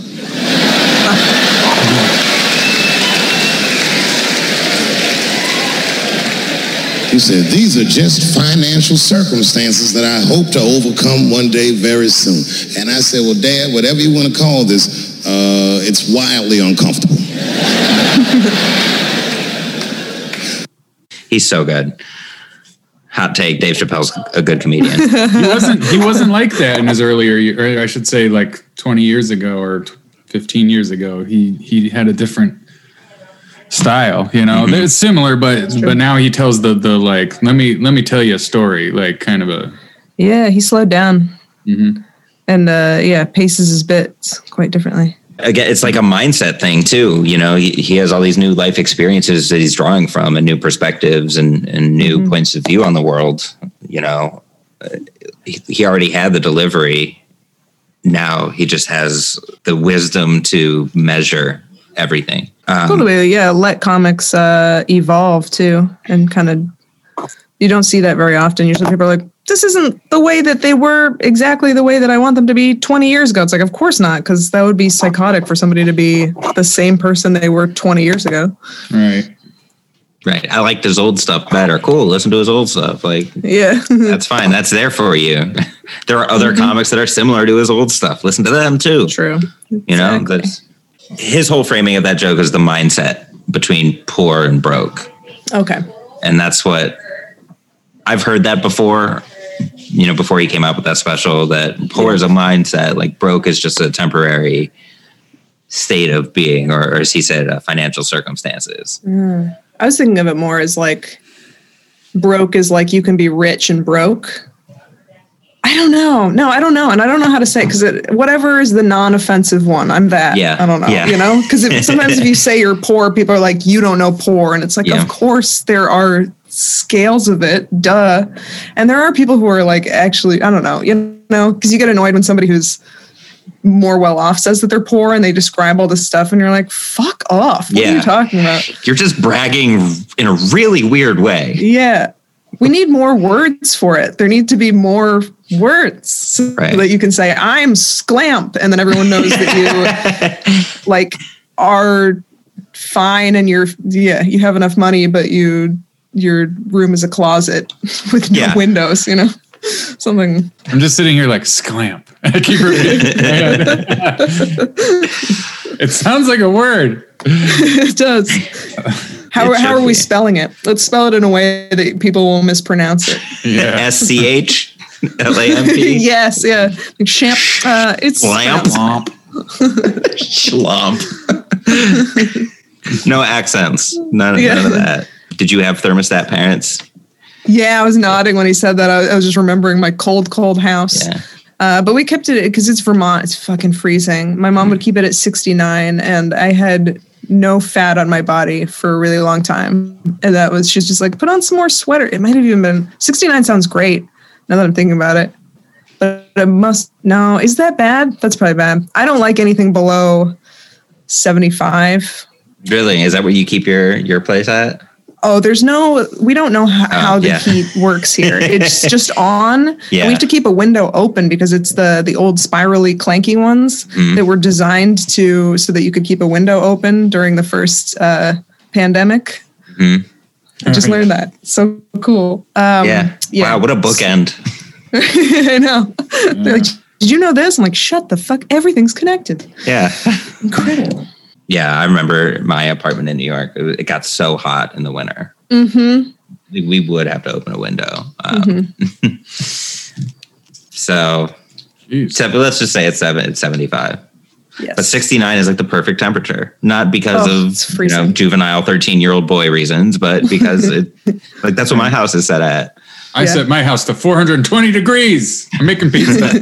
He said, These are just financial circumstances that I hope to overcome one day very soon. And I said, Well, Dad, whatever you want to call this, uh, it's wildly uncomfortable. he's so good hot take dave chappelle's a good comedian He wasn't he wasn't like that in his earlier or I should say like 20 years ago or 15 years ago. He he had a different style, you know. It's similar but but now he tells the the like let me let me tell you a story, like kind of a Yeah, he slowed down. Mhm. And uh, yeah, paces his bits quite differently. again it's like a mindset thing too you know he, he has all these new life experiences that he's drawing from and new perspectives and, and new Mhm. points of view on the world you know Uh, he, he already had the delivery now he just has the wisdom to measure everything um, Totally, yeah. Let comics uh, evolve too, and kind of. You don't see that very often. Usually, people are like, "This isn't the way that they were exactly the way that I want them to be 20 years ago." It's like, of course not, because that would be psychotic for somebody to be the same person they were 20 years ago. right. right i liked his old stuff better cool listen to his old stuff like Yeah, that's fine that's there for you there are other comics that are similar to his old stuff listen to them too true. You know, that's his whole framing of that joke is the mindset between poor and broke. Okay. And that's what I've heard that before, you know, before he came out with that special that poor is a mindset, like broke is just a temporary state of being, or, or as he said, uh, financial circumstances. I was thinking of it more as like broke is like you can be rich and broke. I don't know. No, I don't know. And I don't know how to say it because whatever is the non offensive one, I'm that. Yeah, I don't know. yeah. You know, because sometimes if you say you're poor, people are like, you don't know poor. And it's like, Yeah. of course, there are scales of it. Duh. And there are people who are like, actually, I don't know, you know, because you get annoyed when somebody who's more well off says that they're poor and they describe all this stuff and you're like, fuck off. What are Yeah. you talking about? You're just bragging in a really weird way. Yeah. We need more words for it. There need to be more words so Right. that you can say, I'm sclamp. And then everyone knows that you like are fine and you're, yeah, you have enough money, but you, your room is a closet with no Yeah. windows, you know? Something. I'm just sitting here like sclamp. I keep repeating. it sounds like a word. it does. How, how are we spelling it? Let's spell it in a way that people will mispronounce it. S C H L A M P. yes, yeah. Like champ, uh, it's Lamp. pronounced- Schlump. no accents. None, Yeah. none of that. Did you have thermostat parents? Yeah, I was nodding when he said that. I, I was just remembering my cold, cold house. Yeah. Uh, but we kept it because it's Vermont. It's fucking freezing. My mom would keep it at 69, and I had no fat on my body for a really long time. And that was, she's just like, put on some more sweater. It might have even been 69 sounds great now that I'm thinking about it. But it must, no, is that bad? That's probably bad. I don't like anything below 75. Really? Is that where you keep your your place at? Oh, there's no, we don't know how, how the yeah. heat works here. It's just on. and Yeah. We have to keep a window open because it's the the old spirally clanky ones Mm-hmm. that were designed to so that you could keep a window open during the first uh, pandemic. Mhm. I just learned that. So cool. Um, yeah. yeah. Wow, what a bookend. I know. They're like, did you know this? I'm like, shut the fuck. Everything's connected. Yeah. Incredible. Yeah, I remember my apartment in New York. It, it got so hot in the winter. Mm-hmm. We- We would have to open a window. Um, so, Jeez. so let's just say it's seven. It's seventy-five. Yes. But 69 is like the perfect temperature, not because Oh, of you know juvenile 13 year old boy reasons, but because it like that's what my house is set at. I Yeah. set my house to 420 degrees. I'm making pizza.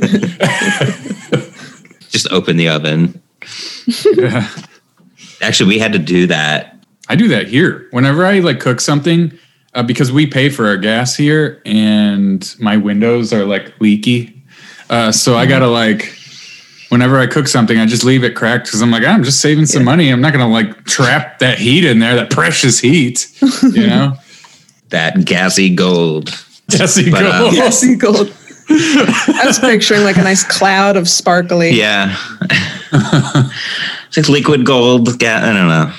Just open the oven. Yeah. Actually, we had to do that. I do that here. Whenever I like cook something, uh, because we pay for our gas here, and my windows are like leaky, uh, so I gotta like. Whenever I cook something, I just leave it cracked because I'm like, I'm just saving some money. I'm not gonna like trap that heat in there, that precious heat, you know. That gassy gold. Gassy But, go. uh, Yes, you gold. I was picturing like a nice cloud of sparkly. Yeah. it's like liquid gold. Ga- I don't know.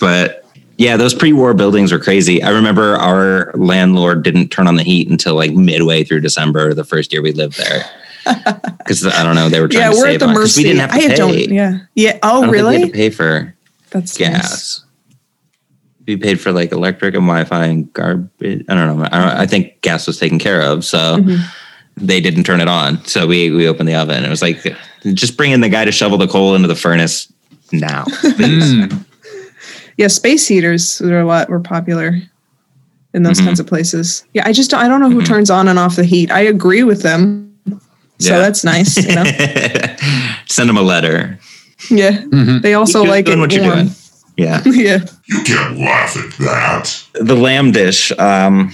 But yeah, those pre war buildings were crazy. I remember our landlord didn't turn on the heat until like midway through December, the first year we lived there. Because I don't know, they were trying Yeah, to we're save at the mercy. We didn't have to I pay. don't. Yeah. Yeah. Oh, think we had to pay for That's nice. gas. We paid for like electric and Wi-Fi and garbage. I don't know. I, don't, I think gas was taken care of, so Mm-hmm. they didn't turn it on. So we we opened the oven. It was like just bringing the guy to shovel the coal into the furnace now. Mm. Yeah, space heaters are a lot were popular in those Mm-hmm. kinds of places. Yeah, I just don't, I don't know who turns on and off the heat. I agree with them. So Yeah. that's nice, you know. Send them a letter. Yeah. They also Keep like doing it what you're warm. doing. Yeah. Yeah. You can't laugh at that. the lamb dish um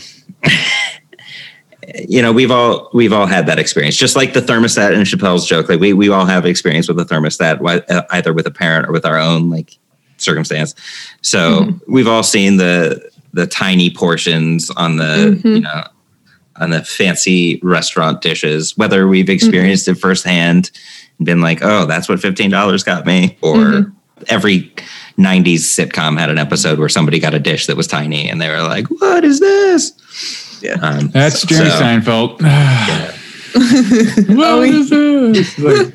you know we've all we've all had that experience. Just like the thermostat in chappelle's joke like we, we all have experience with the thermostat uh, either with a parent or with our own like circumstance. So mm-hmm. we've all seen the the tiny portions on the mm-hmm. you know on the fancy restaurant dishes whether we've mm-hmm. experienced it firsthand and been like oh that's what $15 got me or every 90s sitcom had an episode where somebody got a dish that was tiny and they were like, What is this? Yeah. Um, That's Jerry so, Seinfeld. what is this? Like,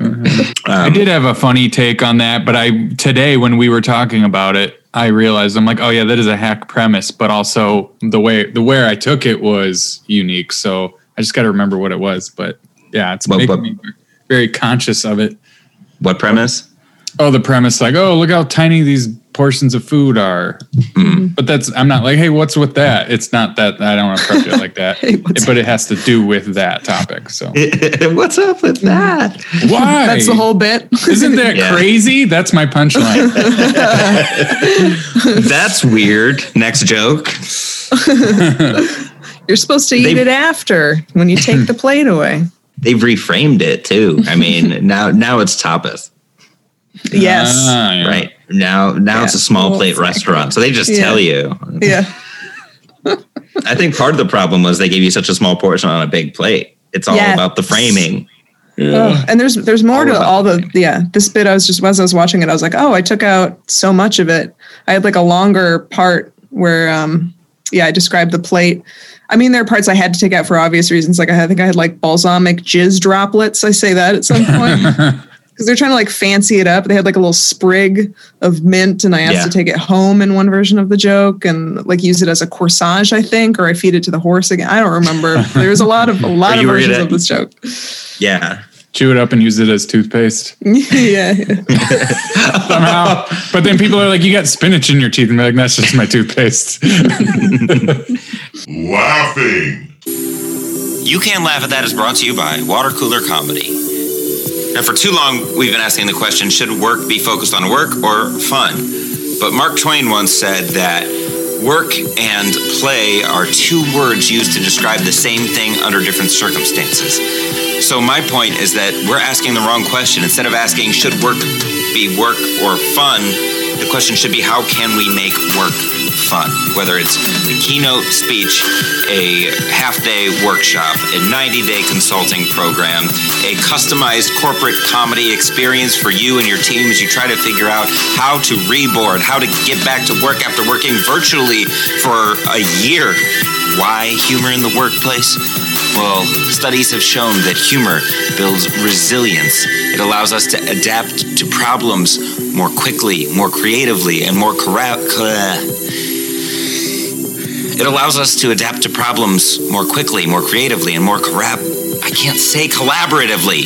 I um, did have a funny take on that, but I today when we were talking about it, I realized I'm like, oh yeah, that is a hack premise, but also the way the where I took it was unique. So I just got to remember what it was. But yeah, it's What- making what- me very conscious of it. What premise? Oh, the premise, like, oh, look how tiny these portions of food are. Mm-hmm. But that's I'm not like, hey, what's with that? It's not that I don't want to approach it like that. Hey, what's but it has to do with that topic. So What's up with that? why? That's the whole bit. Isn't that Yeah. crazy? That's my punchline. That's weird. Next joke. You're supposed to eat They- it after when you take the plate away. they've reframed it too. I mean, now now it's tapas, Yes. Ah, yeah. right? Now now it's a small Well, plate restaurant, so they just Yeah. tell you. yeah. I think part of the problem was they gave you such a small portion on a big plate. It's all Yes. about the framing. Oh, and there's there's more All to all the yeah. This bit I was just as I was watching it, I was like, oh, I took out so much of it. I had like a longer part where um yeah, I described the plate. I mean, there are parts I had to take out for obvious reasons. Like I think I had like balsamic jizz droplets. I say that at some point because they're trying to like fancy it up. They had like a little sprig of mint, and I asked Yeah. to take it home in one version of the joke and like use it as a corsage, I think, or I feed it to the horse again. I don't remember. There's a lot of a lot of versions gonna- of this joke. Yeah. Chew it up and use it as toothpaste yeah. somehow. but then people are like, "You got spinach in your teeth," and they're like, "That's just my toothpaste." Laughing. You Can Laugh at That is brought to you by Water Cooler Comedy. Now, for too long, we've been asking the question should work be focused on work or fun? But Mark Twain once said that work and play are two words used to describe the same thing under different circumstances. So, my point is that we're asking the wrong question. Instead of asking should work be work or fun, the question should be how can we make work fun? Whether it's a keynote speech, a half day workshop, a 90 day consulting program, a customized corporate comedy experience for you and your team as you try to figure out how to reboard, how to get back to work after working virtually for a year. Why humor in the workplace? Well, studies have shown that humor builds resilience. It allows us to adapt to problems more quickly, more creatively, and more corra- co- It allows us to adapt to problems more quickly, more creatively, and more corrab. I can't say collaboratively.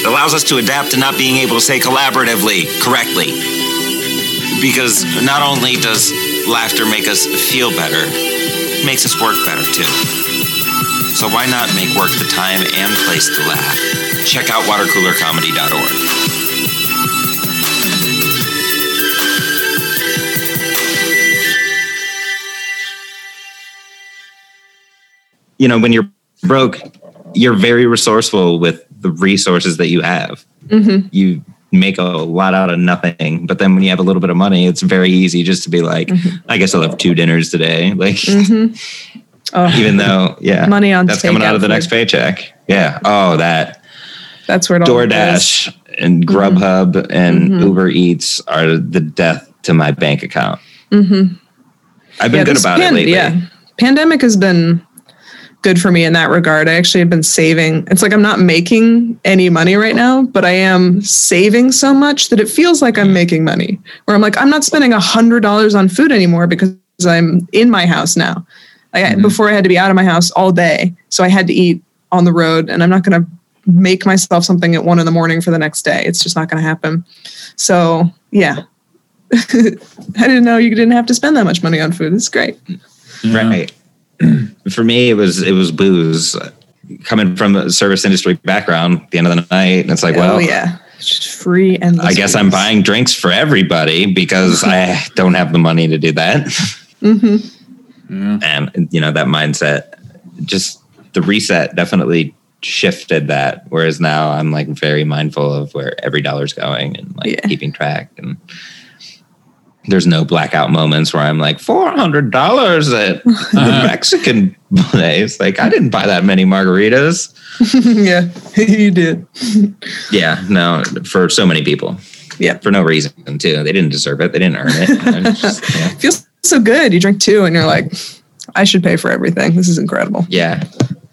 It allows us to adapt to not being able to say collaboratively correctly. Because not only does laughter make us feel better, it makes us work better too. So why not make work the time and place to laugh? Check out watercoolercomedy.org. You know, when you're broke, you're very resourceful with the resources that you have. Mm-hmm. You make a lot out of nothing, but then when you have a little bit of money, it's very easy just to be like, mm-hmm. I guess I'll have two dinners today. Like, mm-hmm. Oh, even though, yeah, Money on that's coming out of the next paycheck. Yeah. Oh, that that's where it goes. DoorDash and Grubhub and Uber Eats are the death to my bank account. Mm-hmm. I've been Yeah, good about pan- it lately. Yeah, pandemic has been good for me in that regard. I actually have been saving. It's like I'm not making any money right now, but I am saving so much that it feels like I'm making money. Where I'm like, I'm not spending a hundred dollars on food anymore because I'm in my house now. Like I, before, I had to be out of my house all day, so I had to eat on the road, and I'm not going to make myself something at one in the morning for the next day. It's just not going to happen. So yeah. I didn't know you didn't have to spend that much money on food. It's great. Right. For me, it was it was booze. Coming from a service industry background, at the end of the night, and it's like, well, oh yeah, just free and I guess I'm buying drinks for everybody because I don't have the money to do that. Mm-hmm. And you know that mindset, just the reset definitely shifted that. Whereas now I'm like very mindful of where every dollar's going and like Yeah. keeping track. And there's no blackout moments where I'm like four hundred dollars at the Mexican place. Like I didn't buy that many margaritas. yeah, you did. Yeah, no, for so many people. Yeah. for no reason too. They didn't deserve it. They didn't earn it. Just, yeah. Feels so good. You drink two, and you're like, I should pay for everything. This is incredible. yeah,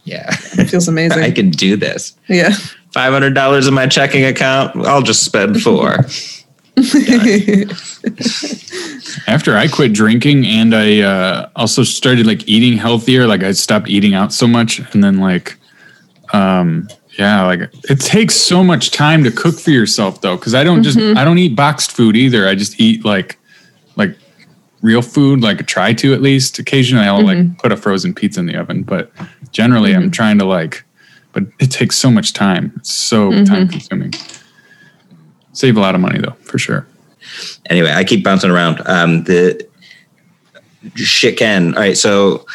yeah. It feels amazing. I can do this. yeah. Five hundred dollars in my checking account. I'll just spend four. After I quit drinking and I uh, also started like eating healthier, like I stopped eating out so much, and then like, um, yeah, like it takes so much time to cook for yourself though, because I don't just I don't eat boxed food either. I just eat like like real food, like try to at least. Occasionally, I'll like mm-hmm. put a frozen pizza in the oven, but generally, I'm mm-hmm. trying to like. But it takes so much time. It's so mm-hmm. time consuming. Save a lot of money though, for sure. Anyway, I keep bouncing around. Um, the shit can. All right, so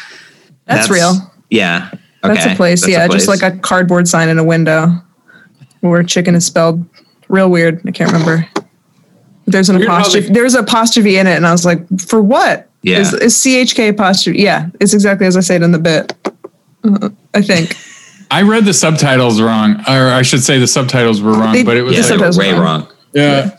That's, real. Yeah. That's a place. that's a yeah, just like a cardboard sign in a window where chicken is spelled real weird. I can't remember. There's an Weird apostrophe. they- There's an apostrophe in it, and I was like, for what? Yeah. Is, is CHK apostrophe? Yeah, it's exactly as I say it in the bit. Uh, I think. I read the subtitles wrong, or I should say the subtitles were wrong, They- but it was The Yeah, they were way wrong. wrong. yeah.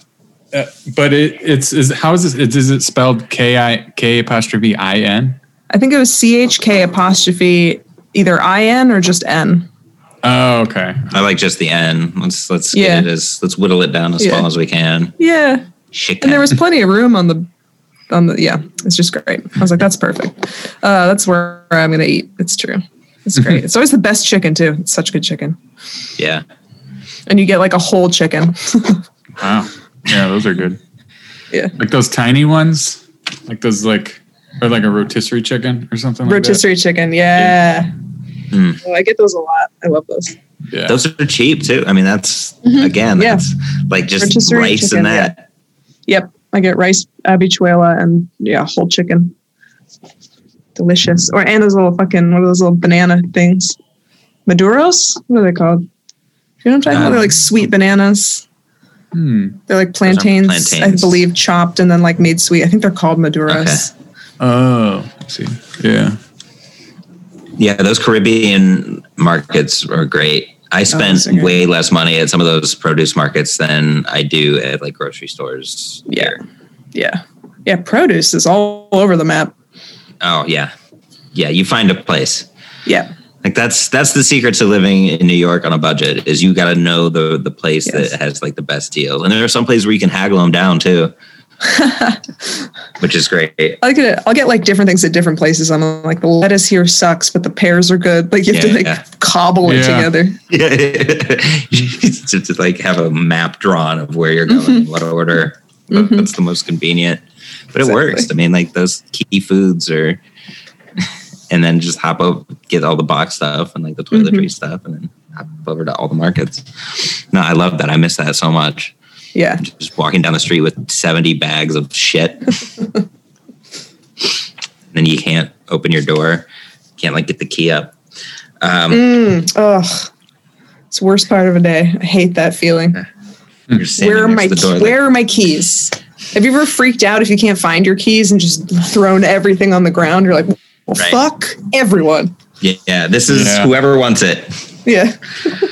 Uh, but it, it's is how is is it? Is it spelled K I K apostrophe I N? I think it was CHK apostrophe either IN or just N. Oh, okay. I like just the N. Let's let's Yeah. get it as let's whittle it down as Yeah. small as we can. Yeah, Chicken. and there was plenty of room on the on the yeah. It's just great. I was like, that's perfect. Uh, that's where I'm gonna eat. It's true. It's great. it's always the best chicken too. It's such good chicken, yeah. and you get like a whole chicken. Wow. Yeah, those are good. yeah. Like those tiny ones, like those like or like a rotisserie chicken or something. like that. Rotisserie chicken, yeah. Mm. Oh, I get those a lot. I love those. Yeah. Those are cheap too. I mean, that's again, Mm-hmm. Yeah. that's like just Rotisserie rice chicken, and that. Yep, I get rice habichuela and yeah, whole chicken. Delicious. Or and those little fucking what are those little banana things? Maduros? What are they called? You know what I'm talking about? They're like sweet bananas. Hmm. They're like plantains, plantains. I believe, chopped and then like made sweet. I think they're called maduros. Okay. Oh, I see. Yeah. Yeah, those Caribbean markets are great. I oh, spent great. way less money at some of those produce markets than I do at like grocery stores. Yeah. Yeah. Yeah, produce is all over the map. Oh yeah, yeah. You find a place. Yeah. Like that's that's the secret to living in New York on a budget is you got to know the the place Yes. that has like the best deals, and there are some places where you can haggle them down too, which is great. I'll get I'll get like different things at different places. I'm like the lettuce here sucks, but the pears are good. Like you have to like Yeah. cobble it Yeah. together. Yeah, to, to like have a map drawn of where you're going, mm-hmm. what order, mm-hmm. what- what's the most convenient. But it works. I mean, like those key foods are, and then just hop up, get all the box stuff and like the toiletry mm-hmm. stuff, and then hop over to all the markets. No, I love that. I miss that so much. Yeah. Just walking down the street with 70 bags of shit. And then you can't open your door, can't like get the key up. Um, Mm, ugh. It's the worst part of a day. I hate that feeling. Where are my to the door, like, where are my keys? Have you ever freaked out if you can't find your keys and just thrown everything on the ground? You're like, well, Right. fuck everyone. Yeah, yeah, this is Yeah. whoever wants it. Yeah.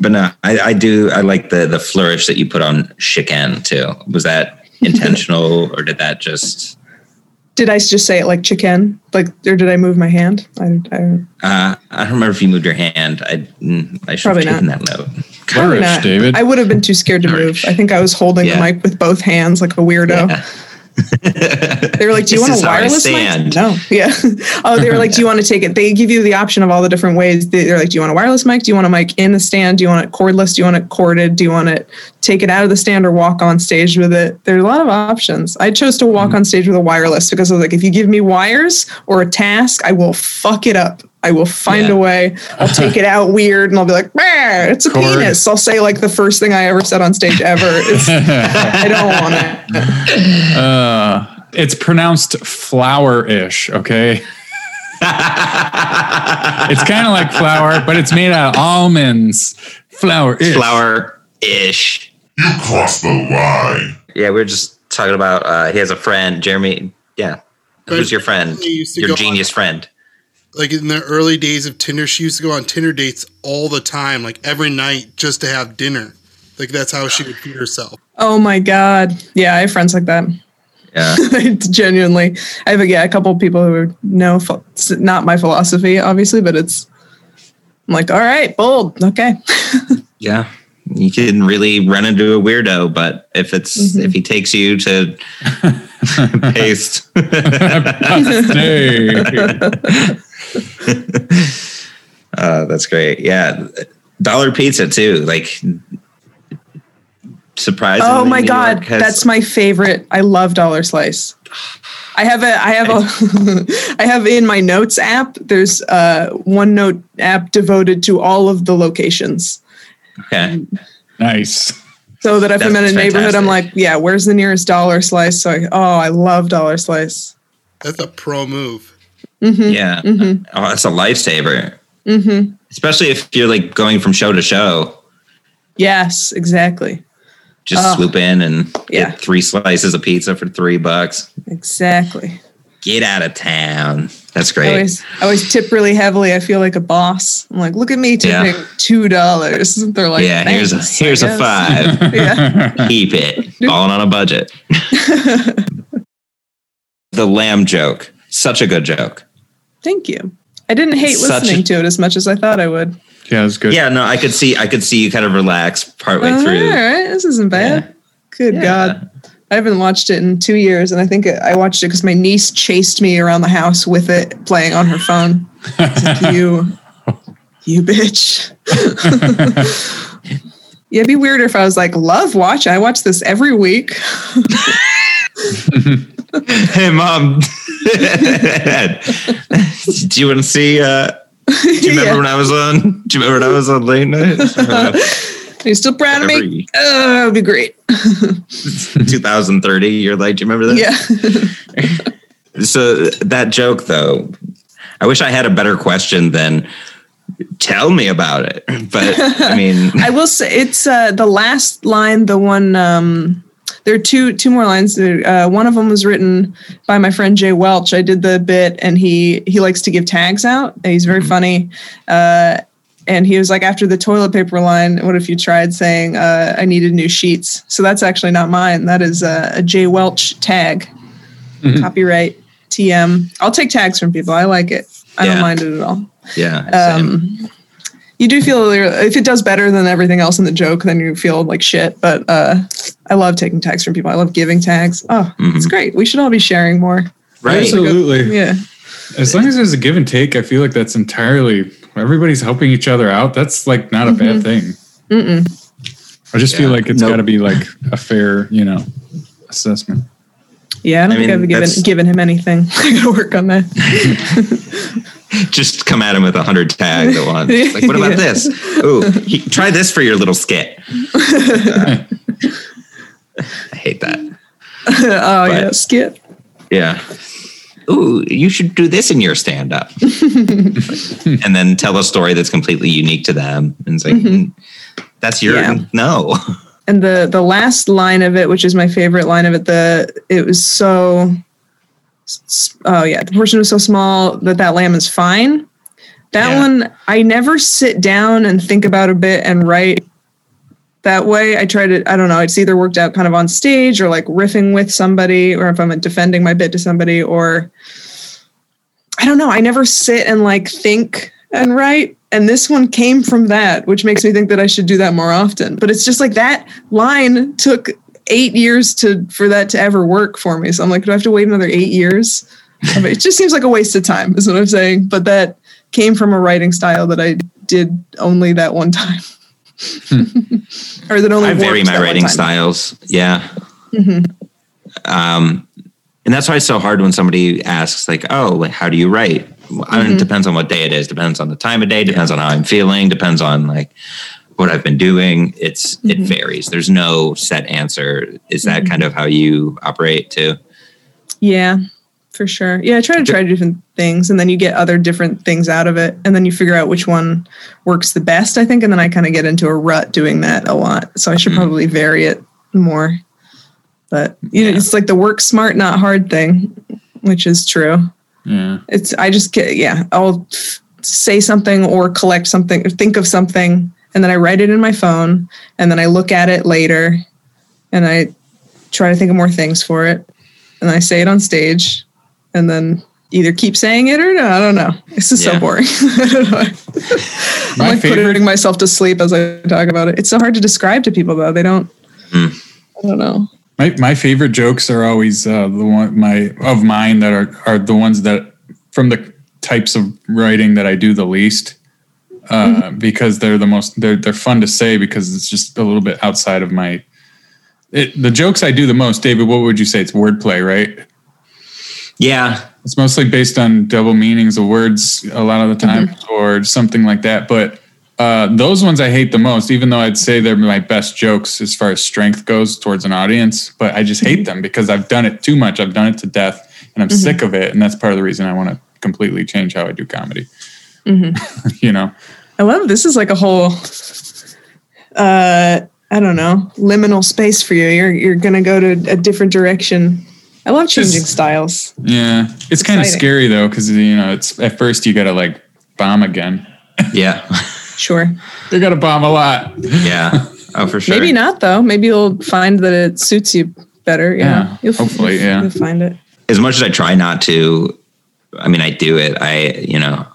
But no, I, I do. I like the the flourish that you put on chicken too. Was that intentional, or did that just? Did I just say it like chicken? Like, or did I move my hand? I, I Uh, I don't remember if you moved your hand. I mm, I should Probably have taken that note. probably Flourish. David. I would have been too scared to move. I think I was holding Yeah. the mic with both hands like a weirdo. Yeah. They were like, "Do you want a wireless mic?" stand. No. Yeah. Oh, they were like, "Do you want to take it?" They give you the option of all the different ways. They- They're like, "Do you want a wireless mic? Do you want a mic in the stand? Do you want it cordless? Do you want it corded? Do you want it take it out of the stand or walk on stage with it?" There's a lot of options. I chose to Mm-hmm. walk on stage with a wireless because I was like, if you give me wires or a task, I will fuck it up. I will find Yeah. a way. I'll take it out weird and I'll be like, it's a Cord. penis. I'll say like the first thing I ever said on stage ever. It's, I don't want it. Uh, it's pronounced flour-ish. Okay. it's kind of like flour, but it's made out of almonds. Flour-ish. Flower ish. You crossed the line. Yeah, we were just talking about. Uh, he has a friend, Jeremy. Yeah, who's your friend? He used to Your genius on- friend. Like in the early days of Tinder, she used to go on Tinder dates all the time, like every night, just to have dinner. Like that's how she would feed herself. Oh my god. Yeah, I have friends like that. Yeah, Genuinely, I have a, yeah, a couple of people who know it's not my philosophy, obviously, but it's. I'm like, all right, bold, okay. yeah. You can really run into a weirdo, but if it's Mm-hmm. if he takes you to paste, Hey. uh, that's great. Yeah, dollar pizza too. Like surprisingly, Oh my New god, has- that's my favorite. I love Dollar Slice. I have a I have a I have in my notes app. There's a one note app devoted to all of the locations. okay. nice. So that if I'm in a That's neighborhood, I'm like, yeah, where's the nearest Dollar Slice? So I, oh, I love Dollar Slice. That's a pro move. Yeah. Oh, that's a lifesaver. Mm-hmm. Especially if you're like going from show to show. Yes, exactly. Just Oh. swoop in and Yeah. get three slices of pizza for three bucks. Exactly. Get out of town. That's I great. always, I always tip really heavily. I feel like a boss. I'm like, look at me Yeah. tipping two dollars. They're like, yeah, here's a here's a five. Yeah. Keep it. Falling on a budget. the lamb joke. Such a good joke. Thank you. I didn't hate Such listening a- to it as much as I thought I would. Yeah, it's good. Yeah, no, I could see I could see you kind of relax partway Oh, through. All right, this isn't bad. Good Yeah. God. I haven't watched it in two years, and I think I watched it because my niece chased me around the house with it playing on her phone. Like, you, you bitch. yeah, it'd be weirder if I was like, love watch. I watch this every week. Hey mom. Do you want to see uh do you remember Yeah. when I was on do you remember when I was on late night? Uh, Are you still proud of me? Oh, that would be great. 2030. You're like, do you remember that? Yeah. So that joke though, I wish I had a better question than tell me about it. But I mean I will say it's uh, the last line. The one um, there are two two more lines. Uh, one of them was written by my friend Jay Welch. I did the bit, and he he likes to give tags out. He's very funny. Uh, and he was like, after the toilet paper line, what if you tried saying, uh, I needed new sheets? So that's actually not mine. That is uh, a Jay Welch tag. Copyright TM. I'll take tags from people. I like it. I Yeah. don't mind it at all yeah. um, you do feel if it does better than everything else in the joke, then you feel like shit. But uh, I love taking tags from people. I love giving tags. Oh, it's great. We should all be sharing more. right. Absolutely. Yeah, As long as there's a give and take, I feel like that's entirely everybody's helping each other out. That's like not a bad thing. I just feel like it's Nope. got to be like a fair, you know, assessment. yeah. I don't I think mean, I've given given him anything. I gotta work on that. Just come at him with a hundred tags at once. Like, what about Yeah. this? Ooh, he, try this for your little skit. Uh, I hate that. oh yeah, skit. Yeah. Ooh, you should do this in your stand up. and then tell a story that's completely unique to them. And it's like, "Mm, that's your Mm-hmm. Yeah. no. And the the last line of it, which is my favorite line of it, the it was so. Oh yeah, the portion was so small that that lamb is fine. That Yeah. one, I never sit down and think about a bit and write that way. I try to, I don't know, it's either worked out kind of on stage or like riffing with somebody, or if I'm defending my bit to somebody, or I don't know. I never sit and like think and write. And this one came from that, which makes me think that I should do that more often. But it's just like that line took eight years to for that to ever work for me. So I'm like, do I have to wait another eight years? It just seems like a waste of time, is what I'm saying. But that came from a writing style that I did only that one time. or that only I vary my writing styles. Yeah. Mm-hmm. Um, and that's why it's so hard when somebody asks, like, "Oh, like, how do you write?" I mean, Mm-hmm. it depends on what day it is. Depends on the time of day. Depends on how I'm feeling. Depends on like what I've been doing. It's it Mm-hmm. varies. There's no set answer. Is that kind of how you operate too? Yeah, for sure. Yeah, I try to try different things and then you get other different things out of it and then you figure out which one works the best, I think. And then I kind of get into a rut doing that a lot. So I should probably vary it more. But you know, it's like the work smart, not hard thing, which is true. Yeah. It's, I just get, yeah, I'll say something or collect something or think of something and then I write it in my phone and then I look at it later and I try to think of more things for it and I say it on stage and then either keep saying it or no, I don't know. This is Yeah. so boring. I don't know. My I'm like favorite- putting myself to sleep as I talk about it. It's so hard to describe to people though. They don't, Hmm. I don't know. My my favorite jokes are always uh, the one my of mine that are are the ones that from the types of writing that I do the least uh, because they're the most they're they're fun to say because it's just a little bit outside of my it, the jokes I do the most. David, what would you say? It's wordplay, right? Yeah, It's mostly based on double meanings of words a lot of the time or something like that. But uh, those ones I hate the most, even though I'd say they're my best jokes as far as strength goes towards an audience. But I just hate them because I've done it too much. I've done it to death and I'm sick of it. And that's part of the reason I want to completely change how I do comedy. Mm-hmm. you know, I love this is like a whole uh I don't know, liminal space for you. You're you're gonna go to a different direction. I love changing Just- styles. yeah, it's kind of scary though because you know it's at first you got to like bomb again. Yeah. Sure. You got to bomb a lot. Yeah. Oh, for sure. Maybe not though. Maybe you'll find that it suits you better. You Yeah, know? You'll, hopefully, you'll- yeah. You'll find it. As much as I try not to, I mean, I do it. I, you know,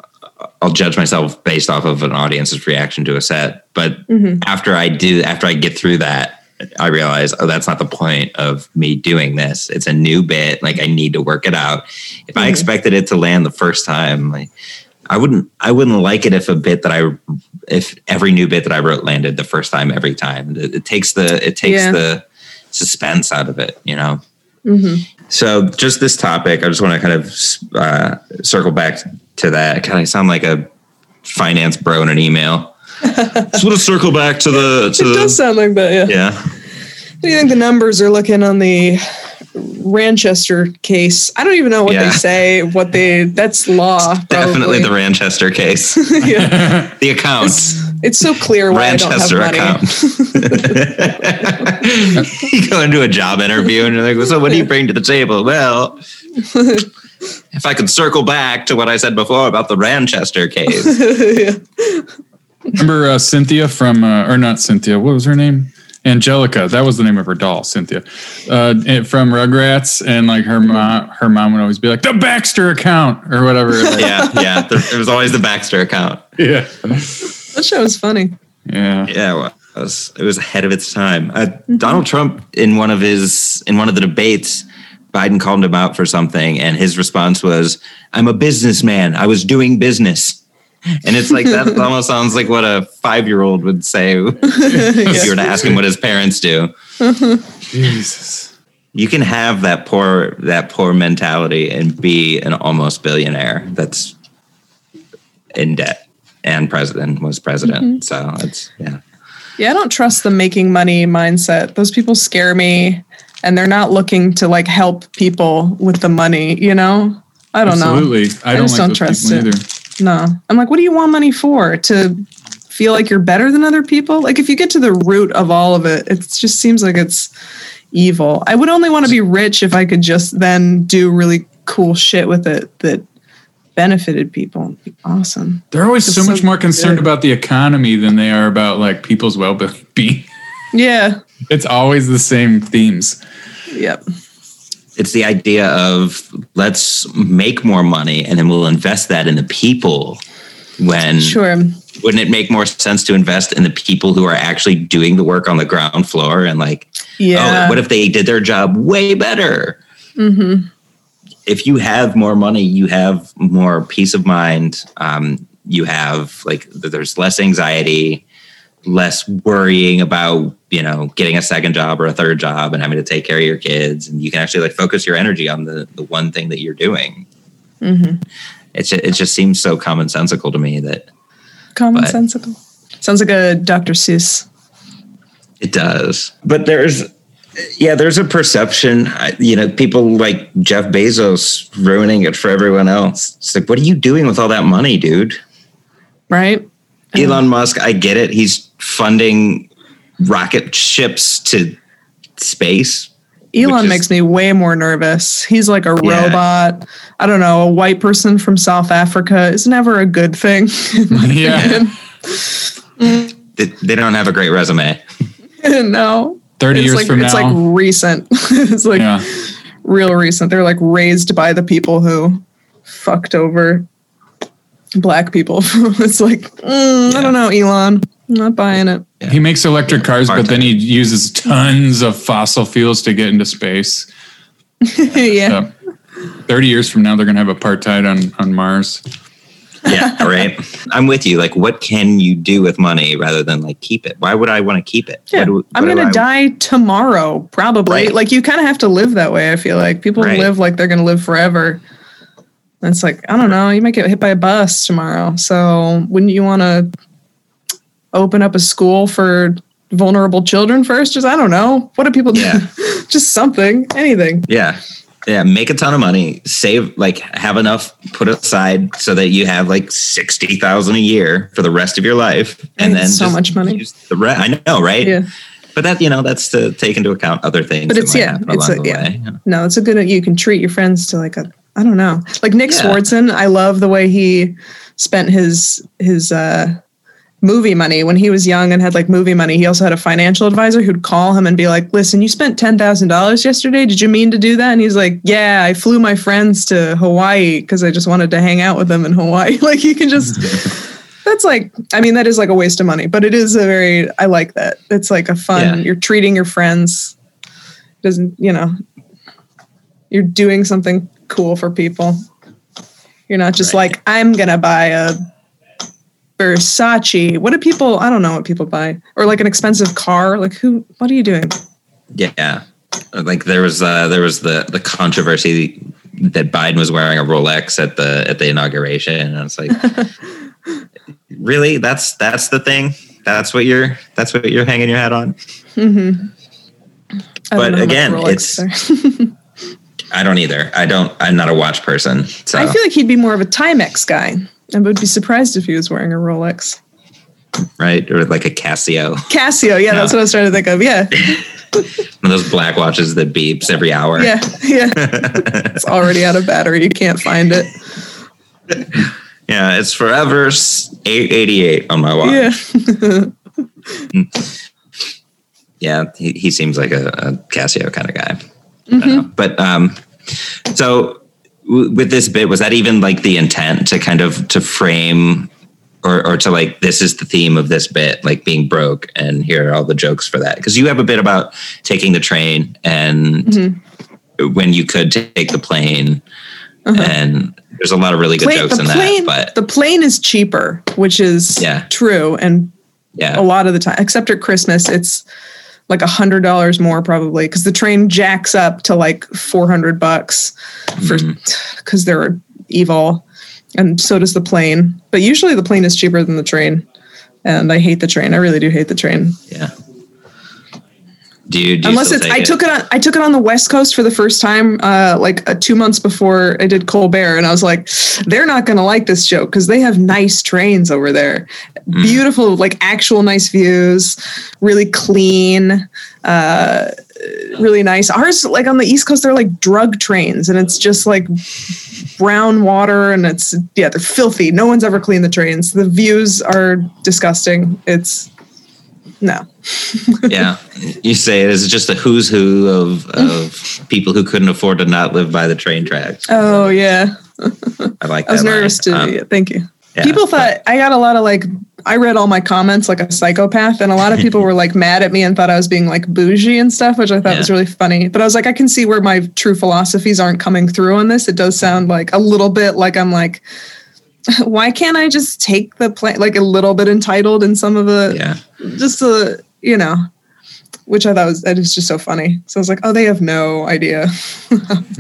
I'll judge myself based off of an audience's reaction to a set. But Mm-hmm. after I do, after I get through that, I realize, oh, that's not the point of me doing this. It's a new bit. Like I need to work it out. If I Mhm. expected it to land the first time, like I wouldn't, I wouldn't like it if a bit that I, if every new bit that I wrote landed the first time every time. It, it takes the, it takes Yeah. the suspense out of it. You know. hmm So, just this topic, I just want to kind of uh, circle back to that. Kind of sound like a finance bro in an email. just want to circle back to the to It does the sound like that, yeah. yeah. What do you think the numbers are looking on the Ranchester case? I don't even know what Yeah. they say. What they that's law. Definitely the Ranchester case. yeah. the account. It's, it's so clear why Ranchester I don't have money. account. you go into a job interview and you're like, so what do you bring to the table? Well, if I could circle back to what I said before about the Ranchester case. Yeah. Remember uh, Cynthia from, uh, or not Cynthia, what was her name? Angelica. That was the name of her doll, Cynthia, uh, from Rugrats. And like her mom, her mom would always be like, the Baxter account or whatever. Like, yeah, yeah. There, there was always the Baxter account. yeah. That show was funny. Yeah. Yeah, well, it was it was ahead of its time. Uh, Donald Trump in one of his in one of the debates, Biden called him out for something, and his response was, "I'm a businessman. I was doing business." And it's like that almost sounds like what a five year old would say if you were to ask him what his parents do. Jesus. You can have that poor that poor mentality and be an almost billionaire that's in debt and president was president. Mm-hmm. So it's yeah. Yeah, I don't trust the making money mindset. Those people scare me and they're not looking to like help people with the money, you know? I don't know. Absolutely. I, I don't just like don't trust it. either. No. I'm like, what do you want money for? To feel like you're better than other people? Like if you get to the root of all of it, it just seems like it's evil. I would only want to be rich if I could just then do really cool shit with it that benefited people. It'd be awesome. They're always so It's much more concerned good. about the economy than they are about like people's well-being. Yeah. It's always the same themes. Yep. it's the idea of let's make more money and then we'll invest that in the people when Sure. wouldn't it make more sense to invest in the people who are actually doing the work on the ground floor and like Yeah. oh what if they did their job way better mm-hmm. if you have more money you have more peace of mind um, you have like there's less anxiety less worrying about you know getting a second job or a third job and having to take care of your kids and you can actually like focus your energy on the the one thing that you're doing Mm-hmm. it's it just seems so commonsensical to me that But- Commonsensical. Sounds like a Dr. Seuss. it does but there's yeah there's a perception you know people like jeff bezos ruining it for everyone else it's like what are you doing with all that money dude Right? elon musk i get it he's funding rocket ships to space Elon is- makes me way more nervous. He's like a Yeah. robot. I don't know. A white person from South Africa is never a good thing. Yeah. they, they don't have a great resume no. 30 It's years like from it's now. It's like recent. it's like yeah. real recent. They're like raised by the people who fucked over black people. it's like mm, I don't know, Elon. I'm not buying it. He makes electric cars, but then he uses tons of fossil fuels to get into space. yeah. So 30 years from now, they're going to have apartheid on, on Mars. yeah right i'm with you like what can you do with money rather than like keep it why would i want to keep it Yeah, What do- I'm gonna I- die tomorrow, probably. Right. Like you kind of have to live that way. I feel like people Right. live like they're gonna live forever. And it's like I don't know. You might get hit by a bus tomorrow, so wouldn't you want to open up a school for vulnerable children first? Just I don't know. What do people do? Yeah. Just something, anything. Yeah. Yeah, make a ton of money, save like have enough put aside so that you have like sixty thousand a year for the rest of your life, and then so much money. The re- I know, right? Yeah. But that you know that's to take into account other things. But it's yeah, it's a, the yeah. No, it's a good. You can treat your friends to like a. I don't know, like Nick Yeah. Swardson. I love the way he spent his his uh, movie money when he was young and had like movie money. He also had a financial advisor who'd call him and be like, "Listen, you spent ten thousand dollars yesterday. Did you mean to do that?" And he's like, "Yeah, I flew my friends to Hawaii because I just wanted to hang out with them in Hawaii." like you can just. That's like, I mean, that is like a waste of money, but it is a very, I like that. It's like a fun, Yeah. you're treating your friends. Doesn't, you know, you're doing something cool for people. You're not just Right. like, I'm to buy a Versace. What do people, I don't know what people buy. Or like an expensive car. Like, who, what are you doing? Yeah, like there was uh, there was the the controversy that Biden was wearing a Rolex at the at the inauguration, and it's like, really, that's that's the thing. That's what you're that's what you're hanging your hat on. Don't But know how much again, it's- I don't either. I don't. I'm not a watch person. So I feel like he'd be more of a Timex guy. I would be surprised if he was wearing a Rolex. right or like a Casio, Casio, yeah, that's what I was trying to think of. Yeah, one of those black watches that beeps every hour. yeah, yeah. it's already out of battery. You can't find it. yeah. It's forever 888 on my watch. Yeah. yeah, he, he seems like a, a Casio kind of guy. Mm-hmm. But um, so with this bit, was that even like the intent to kind of to frame or or to like this is the theme of this bit, like being broke, and here are all the jokes for that? Because you have a bit about taking the train and Mm-hmm. when you could take the plane, and there's a lot of really good jokes Uh-huh. in plane, that. But the plane is cheaper, which is Yeah. true, and yeah, a lot of the time, except at Christmas, it's like a hundred dollars more probably because the train jacks up to like four hundred bucks for Mm-hmm. because they're evil, and so does the plane. But usually the plane is cheaper than the train, and I hate the train. I really do hate the train. yeah. Do you, do Unless it's I took it on I took it on the West Coast for the first time uh like uh, 2 months before I did Colbert and I was like they're not going to like this joke cuz they have nice trains over there. Beautiful like actual nice views, really clean, uh really nice. Ours like on the East Coast they're like drug trains and it's just like brown water and it's yeah, they're filthy. No one's ever cleaned the trains. The views are disgusting. It's no. yeah, you say it is just a who's who of of people who couldn't afford to not live by the train tracks. Oh yeah. I like. That. I was line. nervous to. Um, yeah, thank you. yeah, people but- thought I got a lot of like. I read all my comments like a psychopath, and a lot of people were like mad at me and thought I was being like bougie and stuff, which I thought was really funny. But I was like, I can see where my true philosophies aren't coming through on this. It does sound like a little bit like I'm like, why can't I just take the plane? Like a little bit entitled in some of the, yeah, just a, you know, which I thought was that is just so funny. So I was like, oh, they have no idea.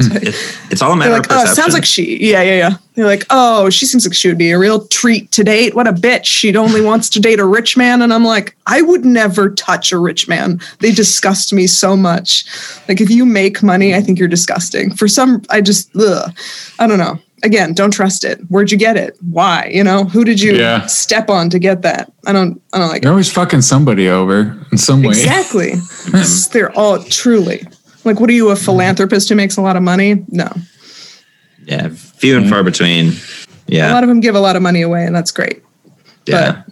Hmm, it, it's all a matter They're of like, oh, perception. sounds like she. Yeah, yeah, yeah. They're like, oh, she seems like she would be a real treat to date. What a bitch. She only wants to date a rich man. And I'm like, I would never touch a rich man. They disgust me so much. Like, if you make money, I think you're disgusting. For some, I just, ugh, I don't know. Again, don't trust it. Where'd you get it? Why? You know, who did you Yeah. step on to get that? I don't, I don't like You're it. always fucking somebody over in some way. Exactly. They're all truly. Like, what are you, a mm. philanthropist who makes a lot of money? No. yeah, few and far between. Yeah, a lot of them give a lot of money away, and that's great. yeah.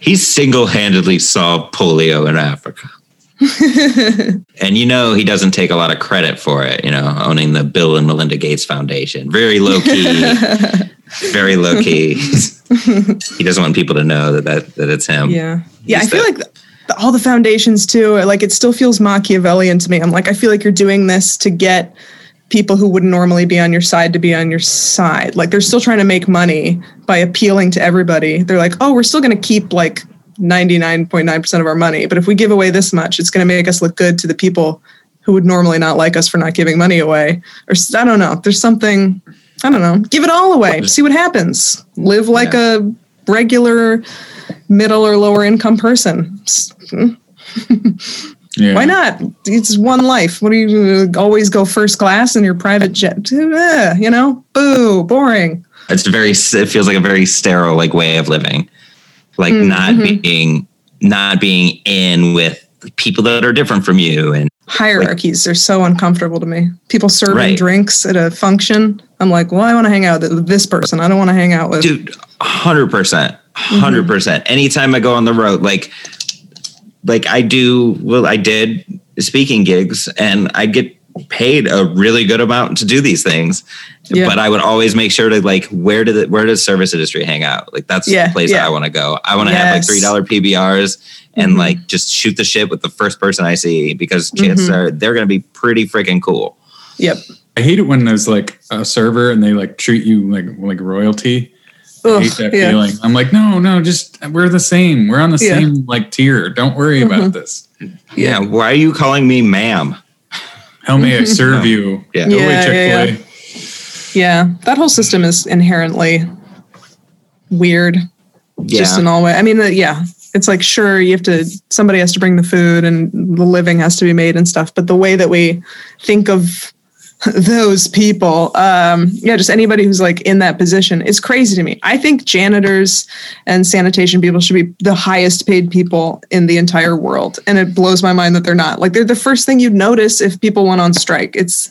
He single-handedly solved polio in Africa. and you know he doesn't take a lot of credit for it, you know, owning the Bill and Melinda Gates Foundation. Very low key. very low key. he doesn't want people to know that, that, that it's him. Yeah. Yeah. I feel like the, the- all the foundations too, like it still feels Machiavellian to me. I'm like, I feel like you're doing this to get people who wouldn't normally be on your side to be on your side. Like they're still trying to make money by appealing to everybody. They're like, oh, we're still going to keep like 99.9% of our money. But if we give away this much, it's going to make us look good to the people who would normally not like us for not giving money away. Or I don't know. There's something, I don't know. Give it all away. See what happens. Live like Yeah. a regular middle or lower income person. Yeah. Why not? It's one life. What do you uh, always go first class in your private jet? You know, boo, boring. It's very. It feels like a very sterile like way of living, like Mm, not mhm. being not being in with people that are different from you and Hierarchies are so uncomfortable to me. People serving Right. drinks at a function. I'm like, well, I want to hang out with this person. I don't want to hang out with. dude 100% Mm-hmm. 100% anytime i go on the road like like i do well i did speaking gigs and i get paid a really good amount to do these things Yeah. but i would always make sure to like where did the where does service industry hang out like that's Yeah, the place yeah. i want to go i want to have like three dollar pbrs and Mhm. like just shoot the shit with the first person i see because chances Mhm. are they're gonna be pretty freaking cool Yep. I hate it when there's like a server and they like treat you like like royalty. I hate that yeah. feeling. I'm like, no, no, just we're the same. We're on the Yeah. same like tier. Don't worry Mhm. about this. yeah why are you calling me ma'am How may I serve you? Yeah. Go away, Yeah, yeah, Chick-fil-A. Yeah, that whole system is inherently weird, yeah just in all way. I mean, the, yeah, it's like sure you have to somebody has to bring the food and the living has to be made and stuff, but the way that we think of those people, um, yeah, just anybody who's like in that position is crazy to me. I think janitors and sanitation people should be the highest paid people in the entire world, and it blows my mind that they're not. Like they're the first thing you'd notice if people went on strike. It's